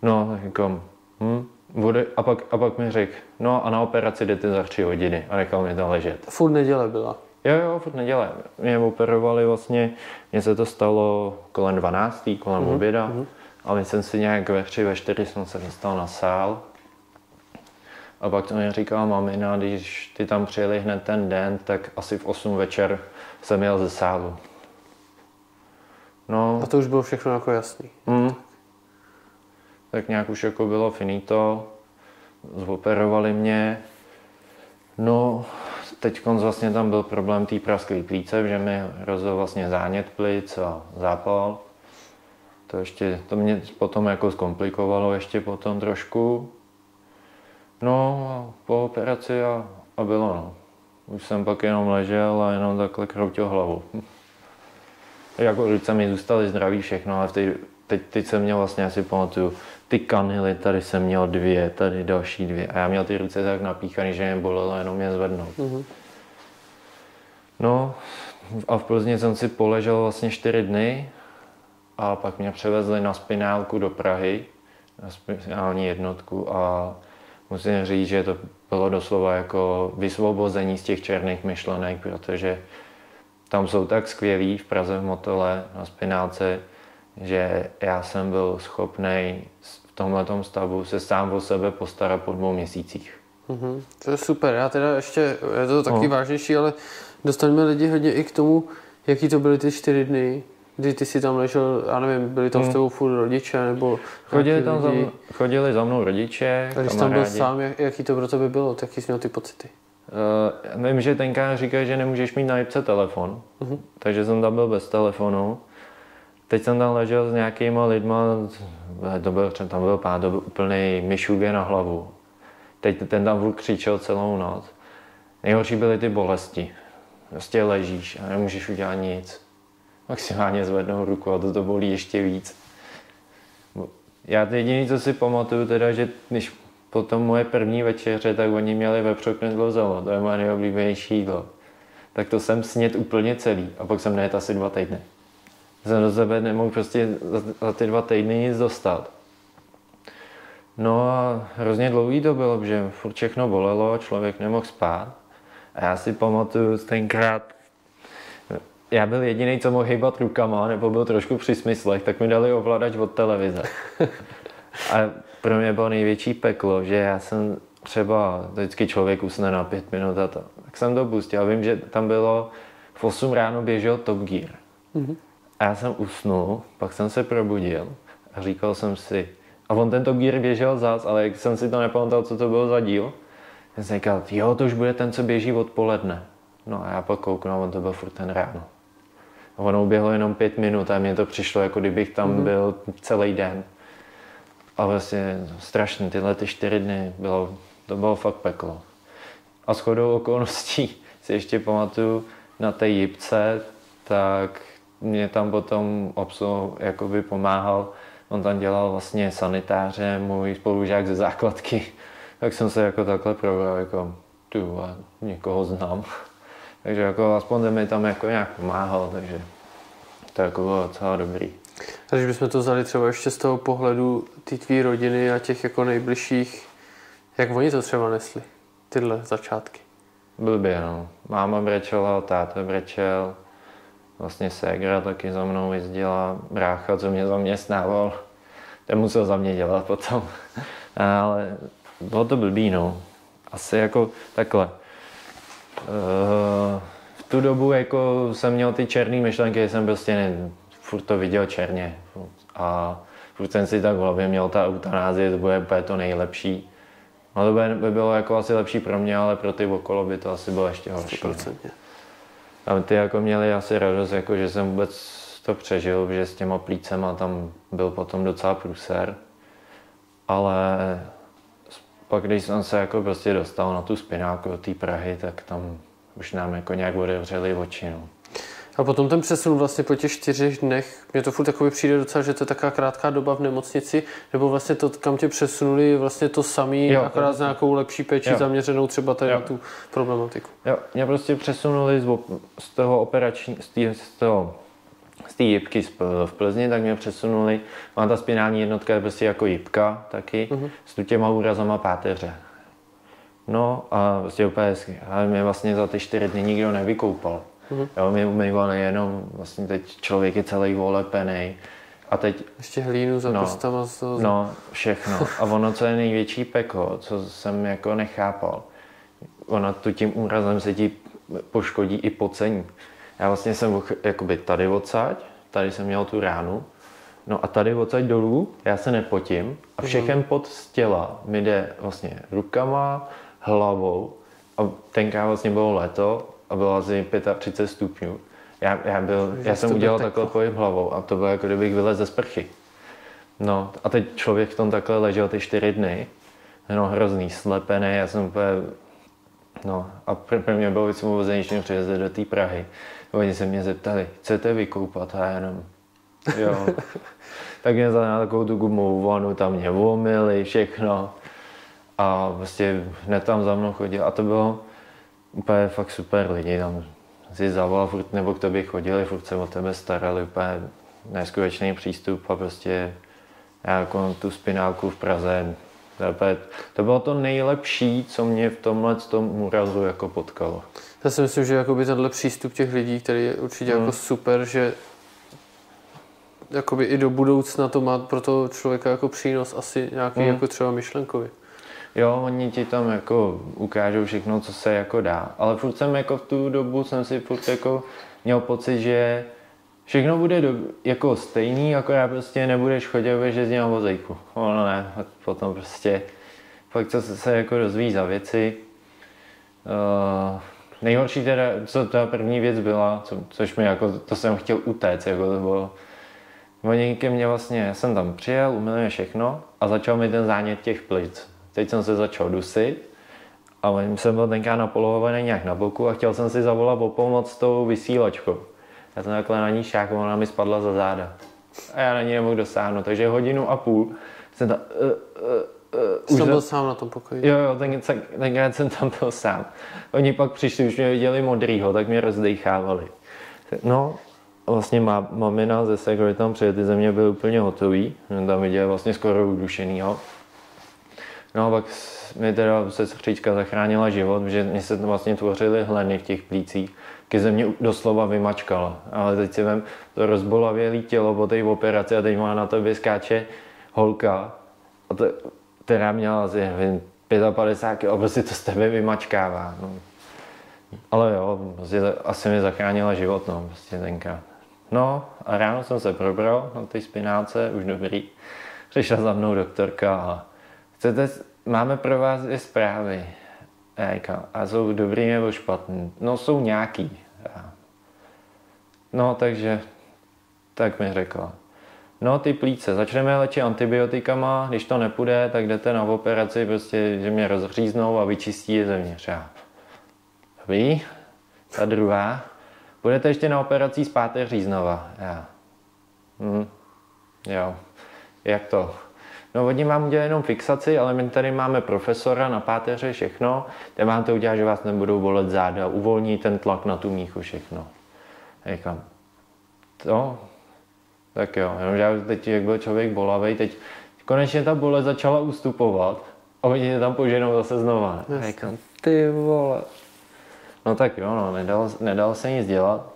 No, jako, hm, bude, a, pak, a pak mi řekl, no a na operaci jdete za tři hodiny a nechal mě tam ležet. Furt neděle byla. Jo, jo, furt neděle. Mě operovali vlastně, mně se to stalo kolem 12, kolem mm-hmm. oběda, mm-hmm. ale jsem si nějak ve tři, ve čtyři jsem se dostal na sál a pak to mi říkala mamina, když ty tam přijeli hned ten den, tak asi v 8 večer jsem jel ze sálu. No, a to už bylo všechno jako jasný. Mm, tak nějak už jako bylo finito, zoperovali mě. No, teď vlastně tam byl problém té prasklé plíce, že mi rozhodl vlastně zánět plic a zápal. To ještě, to mě potom jako zkomplikovalo ještě potom trošku. No, po operaci a a bylo no. Už jsem pak jenom ležel a jenom takhle kroutil hlavu. jako ruce mi zůstaly zdraví všechno, ale teď, teď, teď jsem měl vlastně asi pamatuju, ty kanily, tady jsem měl dvě, tady další dvě. A já měl ty ruce tak napíchaný, že mě bolelo jenom mě zvednout. Mm-hmm. No a v Plzni jsem si poležel vlastně čtyři dny a pak mě převezli na spinálku do Prahy, na spinální jednotku a musím říct, že to bylo doslova jako vysvobození z těch černých myšlenek, protože tam jsou tak skvělí v Praze v Motole na spinálce, že já jsem byl schopný v tomhle stavu se sám o sebe postarat po dvou měsících. Mm-hmm. To je super. Já teda ještě, je to taky no. vážnější, ale dostaneme lidi hodně i k tomu, jaký to byly ty čtyři dny, kdy ty si tam ležel, já nevím, byli tam hmm. s tebou furt rodiče, nebo chodili tam za, chodili za mnou rodiče, A když tam byl sám, jak, jaký to pro tebe bylo, jaký jsi měl ty pocity? Uh, vím, že tenkrát říká, že nemůžeš mít na jipce telefon, uh-huh. takže jsem tam byl bez telefonu. Teď jsem tam ležel s nějakýma lidma, to byl, tam byl pán, to byl úplný myšůvě na hlavu. Teď ten tam křičel celou noc. Nejhorší byly ty bolesti. Prostě ležíš a nemůžeš udělat nic. Maximálně zvednou ruku a to to bolí ještě víc. Já jediný, co si pamatuju, teda, že když potom moje první večeře, tak oni měli vepřoknedlo zelo, to je moje nejoblíbenější jídlo. Tak to jsem snět úplně celý a pak jsem nejet asi dva týdny. Jsem do sebe nemohl prostě za, za ty dva týdny nic dostat. No a hrozně dlouhý to bylo, že furt všechno bolelo, člověk nemohl spát. A já si pamatuju tenkrát, já byl jediný, co mohl hýbat rukama, nebo byl trošku při smyslech, tak mi dali ovladač od televize. A pro mě bylo největší peklo, že já jsem třeba, vždycky člověk usne na pět minut a to, tak jsem to pustil. A vím, že tam bylo v 8 ráno běžel Top Gear. Mm-hmm. A já jsem usnul, pak jsem se probudil a říkal jsem si, a on ten Top Gear běžel zás, ale jak jsem si to nepamatoval, co to bylo za díl, jsem si říkal, jo, to už bude ten, co běží odpoledne. No a já pak kouknu a on to byl furt ten ráno. A ono uběhlo jenom pět minut a mně to přišlo, jako kdybych tam mm-hmm. byl celý den. A vlastně strašně, tyhle ty čtyři dny, bylo, to bylo fakt peklo. A s chodou okolností si ještě pamatuju na té jipce, tak mě tam potom obsluh jakoby pomáhal. On tam dělal vlastně sanitáře, můj spolužák ze základky. Tak jsem se jako takhle probral, jako tu a někoho znám. Takže jako aspoň mi tam jako nějak pomáhal, takže to jako bylo docela dobrý. A když bychom to vzali třeba ještě z toho pohledu té tvý rodiny a těch jako nejbližších, jak oni to třeba nesli, tyhle začátky? Blbě, no. Máma brečela, táta brečel, vlastně ségra taky za mnou jezdila, brácha, co mě zaměstnával, ten musel za mě dělat potom. Ale bylo to blbý, no. Asi jako takhle. Uh, v tu dobu jako jsem měl ty černé myšlenky, jsem prostě ne, furt to viděl černě. A furt jsem si tak v hlavě měl ta eutanázie, to bude úplně to nejlepší. No to by, by bylo jako asi lepší pro mě, ale pro ty okolo by to asi bylo ještě horší. 100%. A ty jako měli asi radost, jako že jsem vůbec to přežil, že s těma plícema tam byl potom docela průser. Ale pak když jsem se jako prostě dostal na tu spináku do té Prahy, tak tam už nám jako nějak otevřeli oči. No. A potom ten přesun vlastně po těch čtyřech dnech, mě to furt takový přijde docela, že to je taková krátká doba v nemocnici, nebo vlastně to, kam tě přesunuli, vlastně to samý, jo, akorát s nějakou lepší péči jo. zaměřenou třeba tady jo. na tu problematiku. Jo, mě prostě přesunuli z, z toho operační, z, tý, z toho z té jipky v Plzni, tak mě přesunuli. Má ta spinální jednotka je prostě jako jipka taky, uh-huh. s těma úrazama páteře. No a prostě úplně hezky. Ale mě vlastně za ty čtyři dny nikdo nevykoupal. Uh-huh. Jo, mě umýval nejenom, vlastně teď člověk je celý volepený. A teď... Ještě hlínu za no, prstama. To... No, všechno. A ono, co je největší peko, co jsem jako nechápal, ono tu tím úrazem se ti poškodí i pocení. Já vlastně jsem jakoby tady odsaď, tady jsem měl tu ránu, no a tady odsaď dolů já se nepotím a mhm. všechen pod z těla mi jde vlastně rukama, hlavou a tenkrát vlastně bylo leto a bylo asi 35 stupňů. Já, já, byl, já jsem udělal takhle pohyb hlavou a to bylo jako kdybych vylez ze sprchy. No a teď člověk v tom takhle ležel ty čtyři dny, no hrozný, slepený, já jsem úplně No a pro, mě bylo vysvobození přijezdit do té Prahy. Oni se mě zeptali, chcete vykoupat? A jenom, jo. tak mě na takovou tu gumovou vanu, tam mě vomili, všechno. A prostě hned tam za mnou chodil. A to bylo úplně fakt super lidi. Tam si zavolal furt, nebo k tobě chodili, furt se o tebe starali, úplně neskutečný přístup a prostě já jako tu spinálku v Praze, to bylo to nejlepší, co mě v tomhle tom úrazu jako potkalo. Já si myslím, že jakoby tenhle přístup těch lidí, který je určitě hmm. jako super, že jakoby i do budoucna to má pro toho člověka jako přínos asi nějaký hmm. jako třeba myšlenkový. Jo, oni ti tam jako ukážou všechno, co se jako dá. Ale furt jsem jako v tu dobu jsem si furt jako měl pocit, že všechno bude do, jako stejný, jako já prostě nebudeš chodit jezdit na vozejku. Ono ne, potom prostě fakt co se, se jako rozvíjí za věci. Uh, nejhorší teda, co ta první věc byla, co, což mi jako, to jsem chtěl utéct, jako to bylo, oni ke mně vlastně, jsem tam přijel, umyl mě všechno a začal mi ten zánět těch plic. Teď jsem se začal dusit a jsem byl tenkrát napolohovaný nějak na boku a chtěl jsem si zavolat o pomoc tou vysílačkou. Já jsem takhle na ní šák, ona mi spadla za záda. A já na ní nemohl dosáhnout, takže hodinu a půl jsem tam... Uh, uh, uh, jsem byl sám na tom pokoji. Jo, jo, ten, tenkrát jsem tam byl sám. Oni pak přišli, už mě viděli modrýho, tak mě rozdechávali. No, vlastně má, mamina ze Segry tam přijeli, ty země byly úplně hotový. Tam viděli vlastně skoro udušenýho. No a pak mi teda sestřička zachránila život, že mě se vlastně tvořily hleny v těch plících ke země doslova vymačkala. Ale teď si vem to rozbolavělé tělo po té operaci a teď má na tobě skáče holka, a to, která měla asi, nevím, 55 a prostě to z tebe vymačkává. No. Ale jo, prostě asi mi zachránila život, no, prostě tenkrát. No a ráno jsem se probral na té spinálce, už dobrý. Přišla za mnou doktorka a chcete, máme pro vás i zprávy. Ejka, a jsou dobrý nebo špatný? No jsou nějaký. No takže, tak mi řekla. No ty plíce, začneme léčit antibiotikama, když to nepůjde, tak jdete na operaci, prostě, že mě rozříznou a vyčistí je zevnitř. Vy, ta druhá, budete ještě na operaci z páté říznova. Já. Hm. Jo. Jak to? No oni vám udělají jenom fixaci, ale my tady máme profesora na páteře, všechno, ten vám to udělá, že vás nebudou bolet záda, uvolní ten tlak na tu míchu, všechno. Říkám, to, tak jo, jenom já teď, jak byl člověk bolavý, teď konečně ta bolest začala ustupovat a oni mě tam poženou zase znova. Říkám, ty vole. No tak jo, no, nedal, nedal se nic dělat,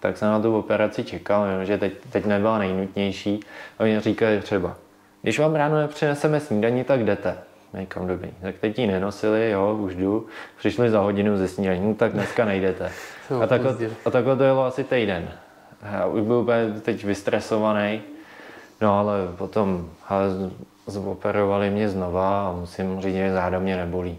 tak jsem na tu operaci čekal, že teď, teď nebyla nejnutnější. A oni říkali třeba, když vám ráno nepřineseme snídaní, tak jdete. Říkám, dobrý. Tak teď ji nenosili, jo, už jdu. Přišli za hodinu ze snídaní, no, tak dneska nejdete. A takhle, a takhle to jelo asi týden. Já už byl teď vystresovaný. No ale potom ale zoperovali mě znova a musím říct, že záda mě nebolí.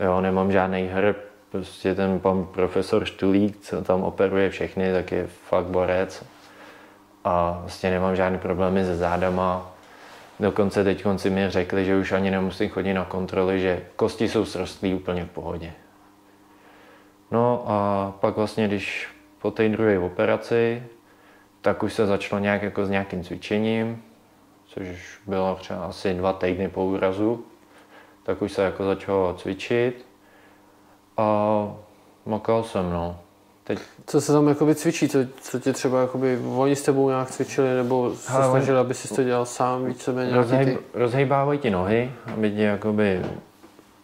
Jo, nemám žádný hrb, prostě ten pan profesor Štulík, co tam operuje všechny, tak je fakt borec. A vlastně nemám žádný problémy se zádama, Dokonce teď si mi řekli, že už ani nemusím chodit na kontroly, že kosti jsou srostlý úplně v pohodě. No a pak vlastně, když po té druhé operaci, tak už se začalo nějak jako s nějakým cvičením, což bylo třeba asi dva týdny po úrazu, tak už se jako začalo cvičit a makal jsem, no. Teď... Co se tam jakoby cvičí? Co, co tě třeba jakoby, oni s tebou nějak cvičili, nebo se Hele, snažili, aby si to dělal sám víceméně? Rozhejb, ty... Rozhejbávají ti nohy, aby ti jakoby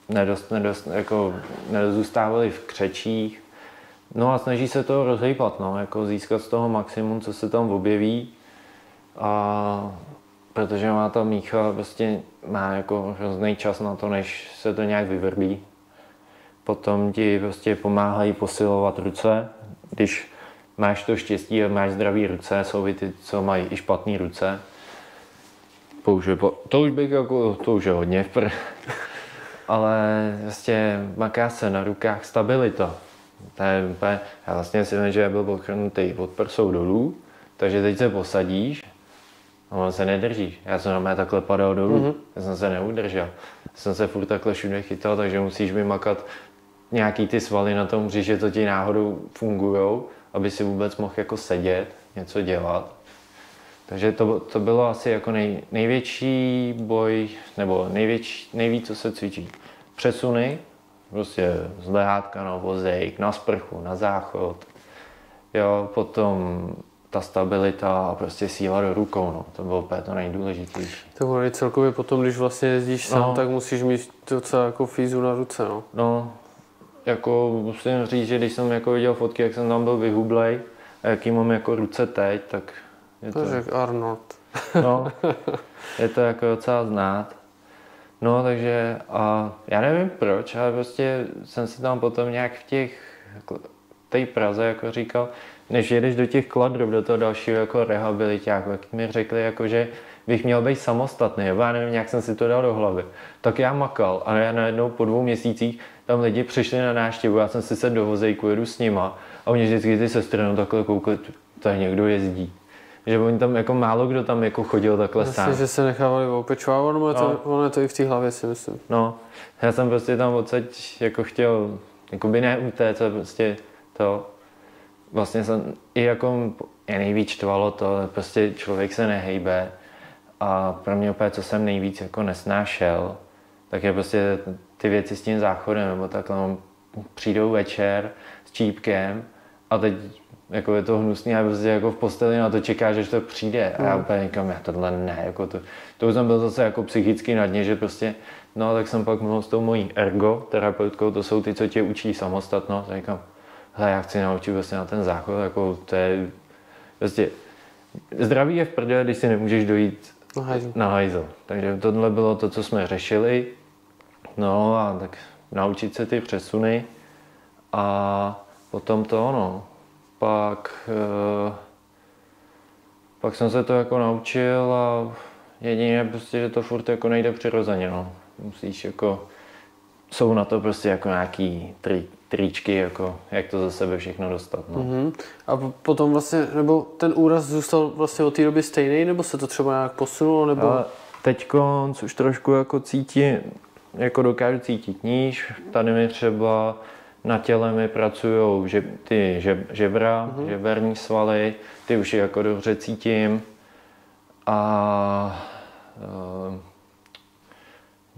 nedost, nedost, jako nedozůstávali v křečích. No a snaží se to rozhejbat, no, jako získat z toho maximum, co se tam objeví. A protože má ta mícha prostě má jako hrozný čas na to, než se to nějak vyvrbí. Potom ti prostě pomáhají posilovat ruce. Když máš to štěstí a máš zdravé ruce, jsou i ty, co mají i špatné ruce. Použij, to už bych jako, to už je hodně vpr. Ale vlastně maká se na rukách stabilita. To je úplně, já vlastně si myslím, že byl pochrnutý od prsou dolů, takže teď se posadíš a on se nedržíš. Já jsem na takhle padal dolů, mm-hmm. já jsem se neudržel. Já jsem se furt takhle všude chytal, takže musíš vymakat nějaký ty svaly na tom že to ti náhodou fungují, aby si vůbec mohl jako sedět, něco dělat. Takže to, to bylo asi jako nej, největší boj, nebo největší, nejvíc, co se cvičí. Přesuny, prostě z lehátka na vozejk, na sprchu, na záchod. Jo, potom ta stabilita a prostě síla do rukou, no. to bylo úplně to nejdůležitější. To bylo celkově potom, když vlastně jezdíš sám, no. tak musíš mít docela jako fízu na ruce, no. No, jako musím říct, že když jsem jako viděl fotky, jak jsem tam byl vyhublej, a jaký mám jako ruce teď, tak je to... To Arnold. no, je to jako docela znát. No, takže a já nevím proč, ale prostě jsem si tam potom nějak v těch, jako, té Praze, jako říkal, než jedeš do těch kladrů, do toho dalšího jako rehabilitáku, jak mi řekli, jako, že bych měl být samostatný, já nevím, nějak jsem si to dal do hlavy. Tak já makal a já najednou po dvou měsících tam lidi přišli na návštěvu, já jsem si se do vozejku, jedu s nima a oni vždycky ty sestry no takhle koukali, tady někdo jezdí. Že oni tam jako málo kdo tam jako chodil takhle Myslím, sám. že se nechávali opečovat, ono, je to, no. ono je to i v té hlavě si myslím. No, já jsem prostě tam odsaď jako chtěl, jako by ne utéct, prostě to, vlastně jsem i jako je nejvíc čtvalo to, prostě člověk se nehejbe a pro mě opět, co jsem nejvíc jako nesnášel, tak je prostě ty věci s tím záchodem, nebo takhle no, přijdou večer s čípkem a teď jako je to hnusný a prostě jako v posteli na to čeká, že to přijde a já hmm. úplně říkám, já tohle ne, jako to, to už jsem byl zase jako psychicky na dně, že prostě, no tak jsem pak mluvil s tou mojí ergo terapeutkou, to jsou ty, co tě učí samostatnost a říkám, hele, já chci naučit vlastně na ten záchod, jako to je, prostě, zdraví je v prdele, když si nemůžeš dojít na hajzl. na hajzl. Takže tohle bylo to, co jsme řešili, no a tak naučit se ty přesuny a potom to ono, pak, eh, pak jsem se to jako naučil a jedině prostě, že to furt jako nejde přirozeně, no. Musíš jako, jsou na to prostě jako nějaký tri, tričky, jako jak to za sebe všechno dostat. No. Mm-hmm. A potom vlastně, nebo ten úraz zůstal vlastně od té doby stejný, nebo se to třeba nějak posunulo, nebo? Teď už trošku jako cítím, jako dokážu cítit níž, tady mi třeba na těle mi pracují že, ty že, žebra, mm-hmm. žeberní svaly, ty už jako dobře cítím. A uh,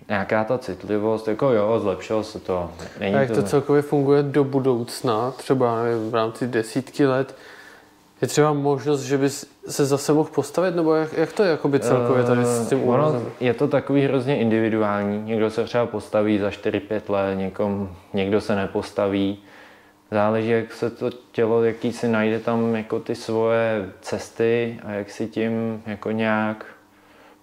nějaká ta citlivost, jako jo, zlepšilo se to. Není a jak to, to celkově funguje do budoucna, třeba nevím, v rámci desítky let, je třeba možnost, že bys se zase mohl postavit, nebo jak, jak to je jakoby celkově tady s tím uh, Je to takový hrozně individuální. Někdo se třeba postaví za 4-5 let, někom, někdo se nepostaví. Záleží, jak se to tělo, jaký si najde tam jako ty svoje cesty a jak si tím jako nějak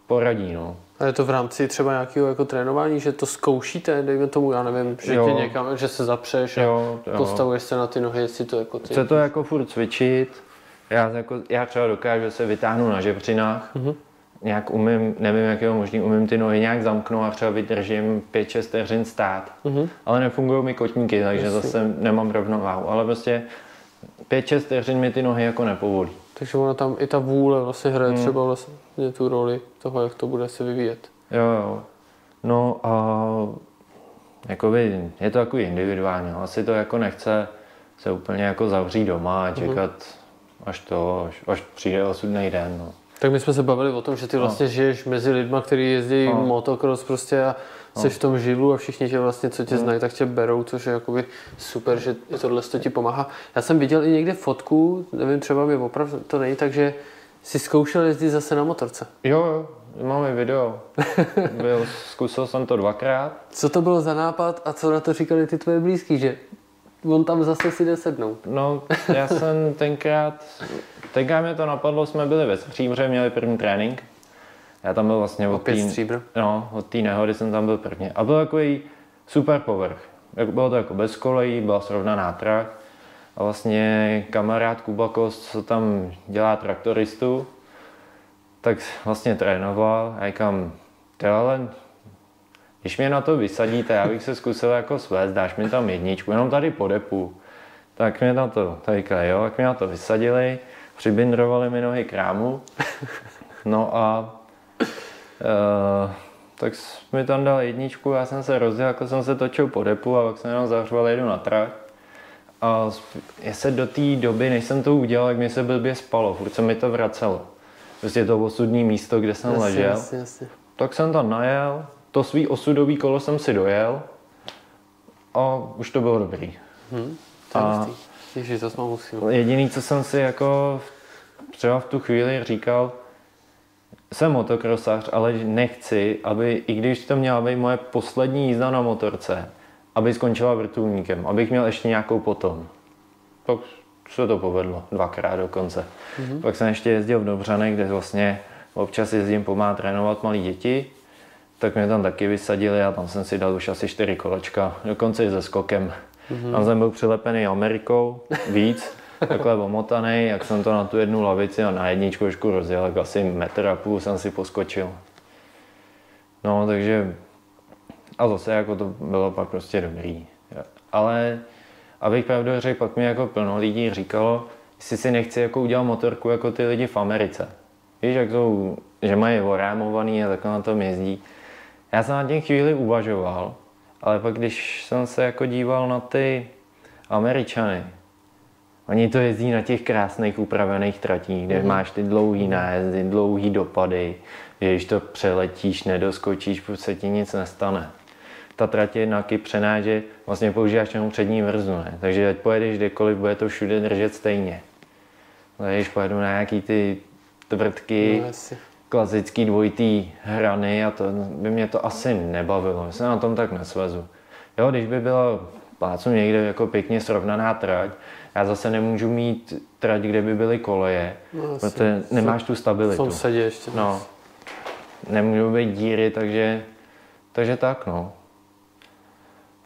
poradí. No. A je to v rámci třeba nějakého jako trénování, že to zkoušíte, dejme tomu, já nevím, že jo. tě někam, že se zapřeš a jo, jo. postavuješ se na ty nohy, jestli to jako ty... Chce to jako furt cvičit, já, jako, já třeba dokážu se vytáhnout na žebřinách, mm-hmm. nějak umím, nevím, jak je to možný, umím ty nohy nějak zamknout a třeba vydržím 5-6 vteřin stát. Mm-hmm. Ale nefungují mi kotníky, takže Jasně. zase nemám rovnováhu. Ale prostě 5-6 vteřin mi ty nohy jako nepovolí. Takže ona tam i ta vůle vlastně hraje mm. třeba vlastně tu roli toho, jak to bude se vyvíjet. Jo, jo. No a jakoby, je to takový individuální. Asi to jako nechce se úplně jako zavřít doma a mhm. čekat mm až to, až, až přijde osudný den. No. Tak my jsme se bavili o tom, že ty no. vlastně no. žiješ mezi lidma, kteří jezdí no. motocross prostě a jsi no. v tom živlu a všichni tě vlastně, co tě no. znají, tak tě berou, což je jakoby super, že tohle to ti pomáhá. Já jsem viděl i někde fotku, nevím, třeba mi opravdu to není, takže jsi zkoušel jezdit zase na motorce. Jo, jo, máme video. Byl, zkusil jsem to dvakrát. Co to bylo za nápad a co na to říkali ty tvoje blízký, že on tam zase si jde sednout. No, já jsem tenkrát, tenkrát mě to napadlo, jsme byli ve Stříbře, měli první trénink. Já tam byl vlastně od té no, od té nehody jsem tam byl prvně. A byl takový super povrch. Bylo to jako bez kolejí, byla srovnaná trať. A vlastně kamarád Kuba Kost, co tam dělá traktoristu, tak vlastně trénoval a říkám, ale když mě na to vysadíte, já bych se zkusil jako svést, dáš mi tam jedničku, jenom tady po depu. Tak mě na to, tady jo, tak mě na to vysadili, přibindrovali mi nohy krámu. No a uh, tak mi tam dal jedničku, já jsem se rozjel, jako jsem se točil po depu a pak jsem jenom zahřoval jedu na trať. A já se do té doby, než jsem to udělal, jak mi se blbě spalo, furt se mi to vracelo. Prostě to osudní místo, kde jsem Jasně, ležel. jasně, jasně. Tak jsem tam najel, to svý osudový kolo jsem si dojel a už to bylo dobrý. To je A- to. Jediný, co jsem si jako třeba v tu chvíli říkal, jsem motokrosař, ale nechci, aby, i když to měla být moje poslední jízda na motorce, aby skončila vrtulníkem, abych měl ještě nějakou potom. Tak se to povedlo, dvakrát dokonce. Mm-hmm. Pak jsem ještě jezdil v Dobřanech, kde vlastně občas jezdím pomáhat trénovat malí děti, tak mě tam taky vysadili a tam jsem si dal už asi čtyři kolečka, dokonce i se skokem. Mm-hmm. Tam jsem byl přilepený Amerikou, víc, takhle omotaný, jak jsem to na tu jednu lavici a na jedničku trošku rozjel, tak asi metr a půl jsem si poskočil. No, takže a zase jako to bylo pak prostě dobrý. Ale abych pravdu řekl, pak mi jako plno lidí říkalo, jestli si nechci jako udělat motorku jako ty lidi v Americe. Víš, jak jsou, že mají orámovaný a takhle na tom jezdí. Já jsem na tím chvíli uvažoval, ale pak když jsem se jako díval na ty Američany, oni to jezdí na těch krásných upravených tratích, kde mm. máš ty dlouhý nájezdy, dlouhý dopady, že když to přeletíš, nedoskočíš, se ti nic nestane. Ta trať je na kypřená, že vlastně používáš jenom přední vrzu, ne? takže ať pojedeš kdekoliv, bude to všude držet stejně. Ale když pojedu na nějaký ty tvrdky, No. Klasický dvojitý hrany a to by mě to asi nebavilo. Já se na tom tak nesvezu. Jo, když by byla plácu někde jako pěkně srovnaná trať, já zase nemůžu mít trať, kde by byly koleje, No, protože nemáš tu stabilitu. tom sedě ještě. No, nemůžou být díry, takže, takže tak no.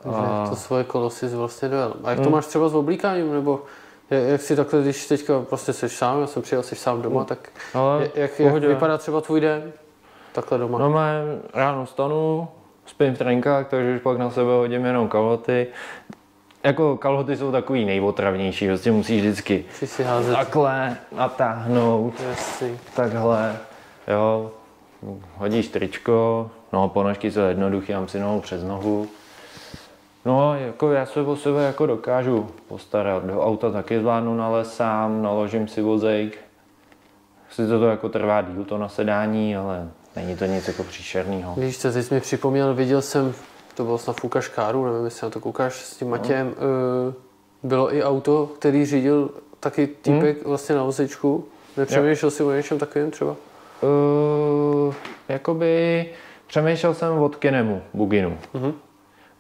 Takže A- to svoje kolo si vlastně dojel. A jak to Hmm. máš třeba s oblíkáním, nebo jak, si takhle, když teďka prostě jsi sám, já jsem přijel, jsi sám doma, tak Ale jak, jak, vypadá třeba tvůj den? Takhle doma. No ráno stanu, spím v trenkách, takže už pak na sebe hodím jenom kalhoty. Jako kalhoty jsou takový nejotravnější, prostě musíš vždycky si házet. takhle natáhnout, Jasný. takhle, jo. Hodíš tričko, no ponožky jsou jednoduché, mám si nohu přes nohu. No, jako já se o sebe jako dokážu postarat. Do auta taky zvládnu nalézt sám, naložím si vozejk. Sice to jako trvá díl to nasedání, ale není to nic jako příšerného. Víš co, teď jsi mi připomněl, viděl jsem, to bylo snad Fuka Škáru, nevím, jestli na to koukáš s tím Matějem, no. bylo i auto, který řídil taky týpek hmm. vlastně na vozečku. Nepřemýšlel jsi o něčem takovém třeba? Uh, jakoby přemýšlel jsem od Kinemu, Buginu. Mhm.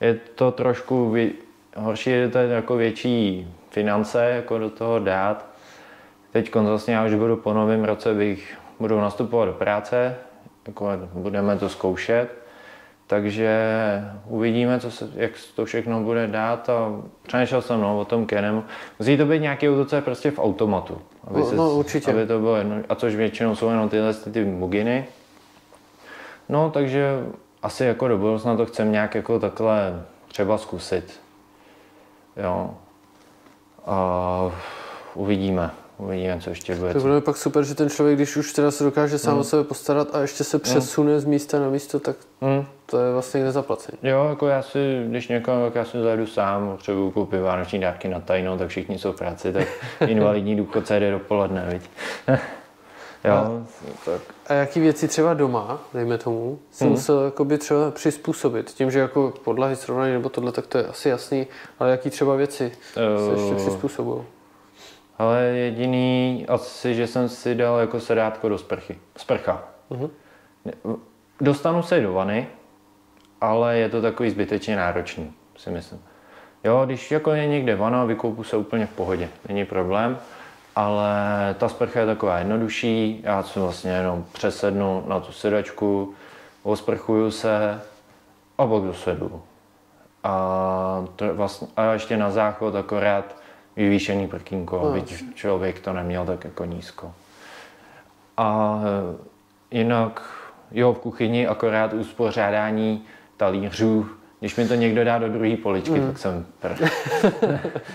Je to trošku vě, horší, je to jako větší finance jako do toho dát. Teď vlastně já už budu po novém roce, bych, budu nastupovat do práce, jako budeme to zkoušet. Takže uvidíme, co se, jak to všechno bude dát a přemýšlel jsem no, o tom Kenemu. Musí to být nějaký je prostě v automatu. Aby No, no, určitě. Aby to bylo jedno, a což většinou jsou jenom tyhle ty buginy. No, takže asi jako do budoucna to chcem nějak jako takhle třeba zkusit. Jo. A uvidíme. Uvidíme, co ještě bude. To bude pak super, že ten člověk, když už teda se dokáže sám Hmm. o sebe postarat a ještě se přesune z místa na místo, tak Hmm. to je vlastně nezaplacení. Jo, jako já si, když někam, tak já si zajedu sám, potřebuju koupit vánoční dárky na tajno, tak všichni jsou v práci, tak invalidní důchodce jde dopoledne, viď. Jo, tak. A jaký věci třeba doma, dejme tomu, si Mhm. musel jakoby třeba přizpůsobit? Tím, že jako podlahy srovnání nebo tohle, tak to je asi jasný, ale jaký třeba věci se ještě Eh, přizpůsobují? Ale jediný asi, že jsem si dal jako sedátko do sprchy. Sprcha. Mhm. Ne- Dostanu se do vany, ale je to takový zbytečně náročný, si myslím. Jo, když jako je někde vana, vykoupu se úplně v pohodě, není problém, ale ta sprcha je taková jednodušší, já si vlastně jenom přesednu na tu sedačku, osprchuju se a pak dosedu. A, to vlastně, a ještě na záchod akorát vyvýšený prkínko, No, aby člověk to neměl tak jako nízko. A e, jinak, jo, v kuchyni akorát uspořádání talířů, když mi to někdo dá do druhé poličky, mm. tak jsem pr.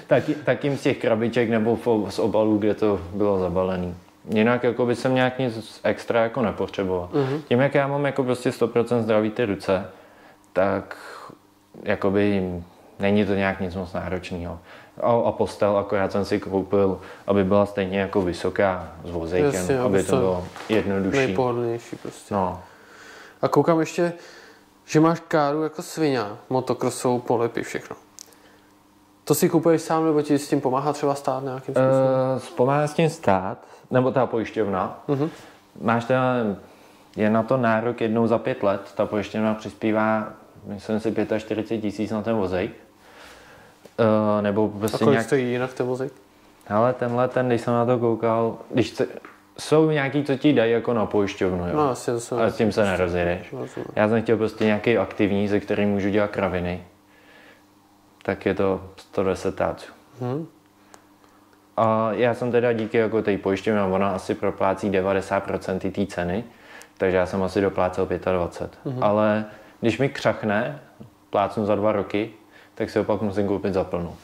tak, tak jim z těch krabiček nebo z obalů, kde to bylo zabalený. Jinak jako by jsem nějak nic extra jako nepotřeboval. Mhm. Tím, jak já mám jako prostě 100% zdraví ty ruce, tak jakoby není to nějak nic moc náročného. A, a postel akorát jsem si koupil, aby byla stejně jako vysoká s vozejkem, Jasně, aby to bylo jednodušší. Nejpohodlnější prostě. No, A koukám ještě, že máš káru jako svině, motokrosovou polepy, všechno. To si kupuješ sám, nebo ti s tím pomáhá třeba stát nějakým způsobem? Uh, Pomáhá s tím stát, nebo ta pojišťovna. Mhm. Máš teda, je na to nárok jednou za pět let, ta pojišťovna přispívá, myslím si, 45 tisíc na ten vozejk. Uh, nebo A prostě kolik nějak... stojí jinak ten vozík? Ale tenhle, ten, když jsem na to koukal, když chce, jsou nějaký, co ti dají jako na pojišťovnu, jo. No, asi to jsou... Ale s tím se nerozjedeš. Já jsem chtěl prostě nějaký aktivní, ze kterým můžu dělat kraviny. Tak je to 110 táců. Mhm. A já jsem teda díky jako té pojišťovně, ona asi proplácí 90% té ceny, takže já jsem asi doplácel 25. Mm-hmm. Ale když mi křachne, plácnu za dva roky, tak si opak musím koupit za plnou.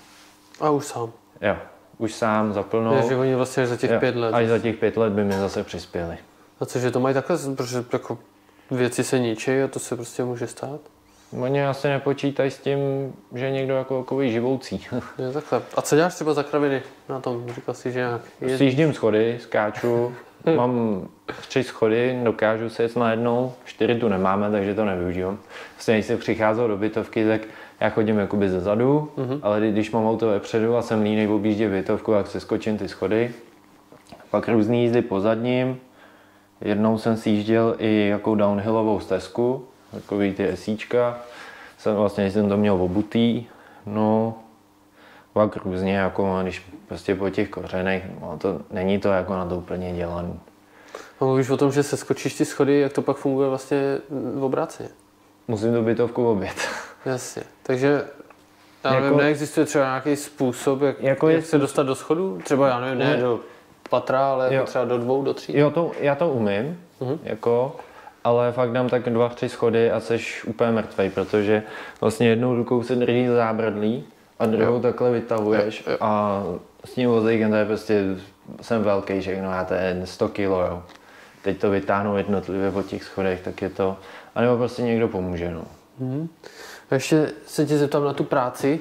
A už sám. Jo, už sám za plnou. No. že oni vlastně až za těch Jo, pět let. Až za těch pět let by mi zase přispěli. A cože to mají takhle, protože jako věci se ničí a to se prostě může stát? Oni asi nepočítají s tím, že někdo jako takový živoucí. Je takhle. A co děláš třeba za kraviny na tom? Říkal jsi, že nějak je... Sjíždím schody, skáču, mám tři schody, dokážu se jet najednou, čtyři tu nemáme, takže to nevyužívám. Vlastně když jsem přicházel do bytovky, tak já chodím jakoby ze zadu, mm-hmm. ale kdy- když mám auto vepředu a jsem línej objíždět bytovku, tak se skočím ty schody. Pak různý jízdy po zadním. Jednou jsem sjížděl i jakou downhillovou stezku, takový ty esíčka. Jsem vlastně jsem to měl obutý, no pak různě, jako když prostě po těch kořenech, no to není to jako na to úplně dělaný. A mluvíš o tom, že se skočíš ty schody, jak to pak funguje vlastně v obráceně. Musím tu bytovku obět. Jasně. Takže já Jako- nevím, neexistuje třeba nějaký způsob, jak, Jako jak je se dostat do schodu? Třeba, já nevím, ne Ne. do patra, ale Jo. jako třeba do dvou, do tří. Jo, to, já to umím, Mhm. jako, ale fakt dám tak dva, tři schody a seš úplně mrtvej, protože vlastně jednou rukou se drží zábradlí a druhou takhle vytahuješ Jo, jo. a s tím vozíkem to je prostě, jsem velký všechno, já to je 100 kg, jo. Teď to vytáhnu jednotlivě po těch schodech, tak je to, anebo prostě někdo pomůže, no. A ještě se tě zeptám na tu práci.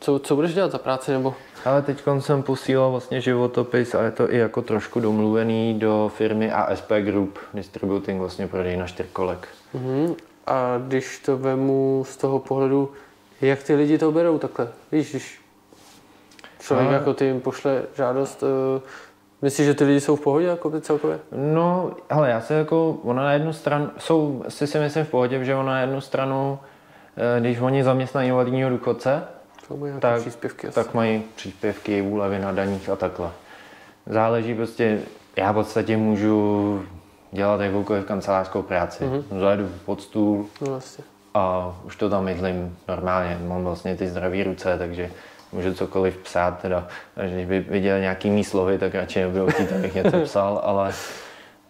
Co, co budeš dělat za práci, nebo? Ale teď jsem posílal vlastně životopis a je to i jako trošku domluvený do firmy ASP Group, Distributing vlastně prodej na čtyřkolek. Mhm. A když to vemu z toho pohledu, jak ty lidi to berou takhle? Víš, když člověk Ale- jako ty jim pošle žádost, uh, myslíš, že ty lidi jsou v pohodě jako by celkově? No, ale já se jako, ona na jednu stranu, jsou, si si myslím v pohodě, že ona na jednu stranu, když oni zaměstnají invalidního důchodce, Tak- příspěvky asi. tak mají příspěvky, úlevy na daních a takhle. Záleží prostě, já v podstatě můžu dělat jakoukoliv kancelářskou práci. Mm-hmm. Zajedu pod stůl No vlastně. a už to tam mydlím normálně. Mám vlastně ty zdravé ruce, takže můžu cokoliv psát. Teda, takže když by viděl nějaký mý slovy, tak radši nebudou chtít, abych něco psal, ale,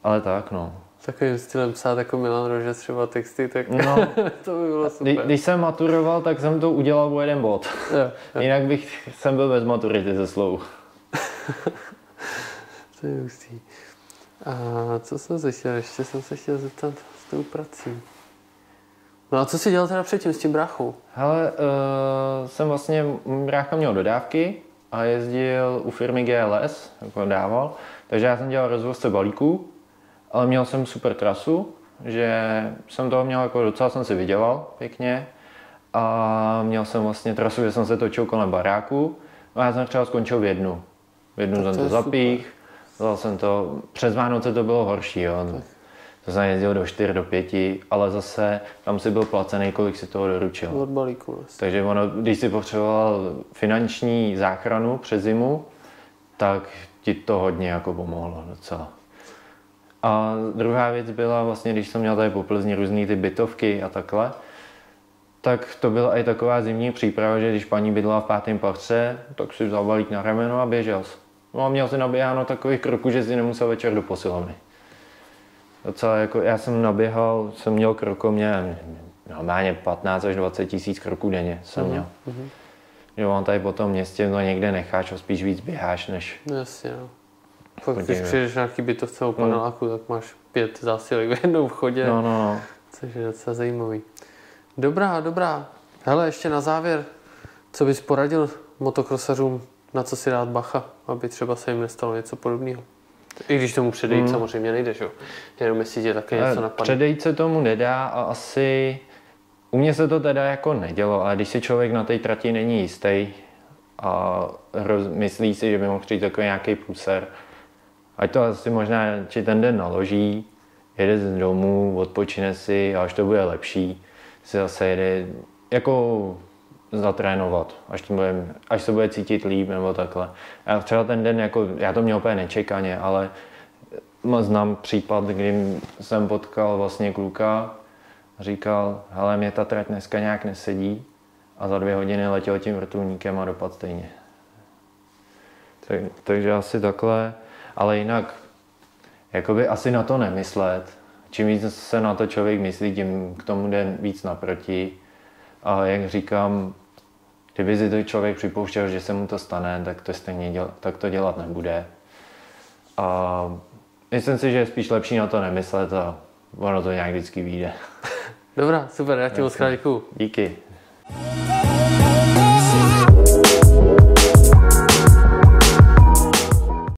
ale tak no. Takovým stylem psát jako Milan Rože třeba texty, tak No, to by bylo super. kdy, když jsem maturoval, tak jsem to udělal o jeden bod. Jo, jo, Jinak bych jsem byl bez maturity ze slov. to je hustý. A co jsem se chtěl? Ještě jsem se chtěl zeptat s tou prací. No a co jsi dělal teda předtím s tím bráchou? Hele, uh, jsem vlastně, brácha měl dodávky a jezdil u firmy GLS, jako dával, takže já jsem dělal rozvozce balíků, ale měl jsem super trasu, že jsem toho měl jako docela jsem si vydělal pěkně a měl jsem vlastně trasu, že jsem se točil kolem baráku a já jsem třeba skončil v jednu. V jednu Tak jsem to to zapích, vzal jsem to, přes Vánoce to bylo horší, jo. To jsem jezdil do 4, do 5, ale zase tam si byl placený, kolik si toho doručil. Od balíku vlastně. Takže ono, když si potřeboval finanční záchranu přes zimu, tak ti to hodně jako pomohlo docela. A druhá věc byla vlastně, když jsem měl tady po Plzni různý ty bytovky a takhle, tak to byla i taková zimní příprava, že když paní bydlela v pátém patře, tak si vzal balík na rameno a běžel jsi. No a měl si naběháno takových kroků, že si nemusel večer do posilovny. Docela jako, já jsem naběhal, jsem měl krokomě normálně 15 až 20 tisíc kroků denně jsem měl. Mhm. Že on tady po tom městě no někde necháš a spíš víc běháš, než... No jasně, no. Fakt, když přijdeš na nějaký bytovce o paneláku, tak máš pět zásilek v jednom vchodě, No, no, no. což je docela zajímavý. Dobrá, dobrá. Hele, ještě na závěr, co bys poradil motokrosařům, na co si dát bacha, aby třeba se jim nestalo něco podobného? I když tomu předejít Hmm. samozřejmě nejde, že jo? Jenom jestli tě také něco napadne. Předejít se tomu nedá a asi u mě se to teda jako nedělo, ale když si člověk na té trati není jistý a roz, myslí si, že by mohl přijít takový nějaký průser, ať to asi možná či ten den naloží, jede z domů, odpočine si a až to bude lepší, si zase jede jako zatrénovat, až, to bude, až se bude cítit líp nebo takhle. Já třeba ten den, jako, já to měl úplně nečekaně, ale Znám případ, kdy jsem potkal vlastně kluka, říkal, hele, mě ta trať dneska nějak nesedí a za dvě hodiny letěl tím vrtulníkem a dopad stejně. Tak, takže asi takhle, ale jinak, jakoby asi na to nemyslet. Čím víc se na to člověk myslí, tím k tomu jde víc naproti. A jak říkám, kdyby si to člověk připouštěl, že se mu to stane, tak to stejně děl, tak to dělat nebude. A myslím si, že je spíš lepší na to nemyslet a ono to nějak vždycky vyjde. Dobrá, super, já ti moc krát děkuju. Díky.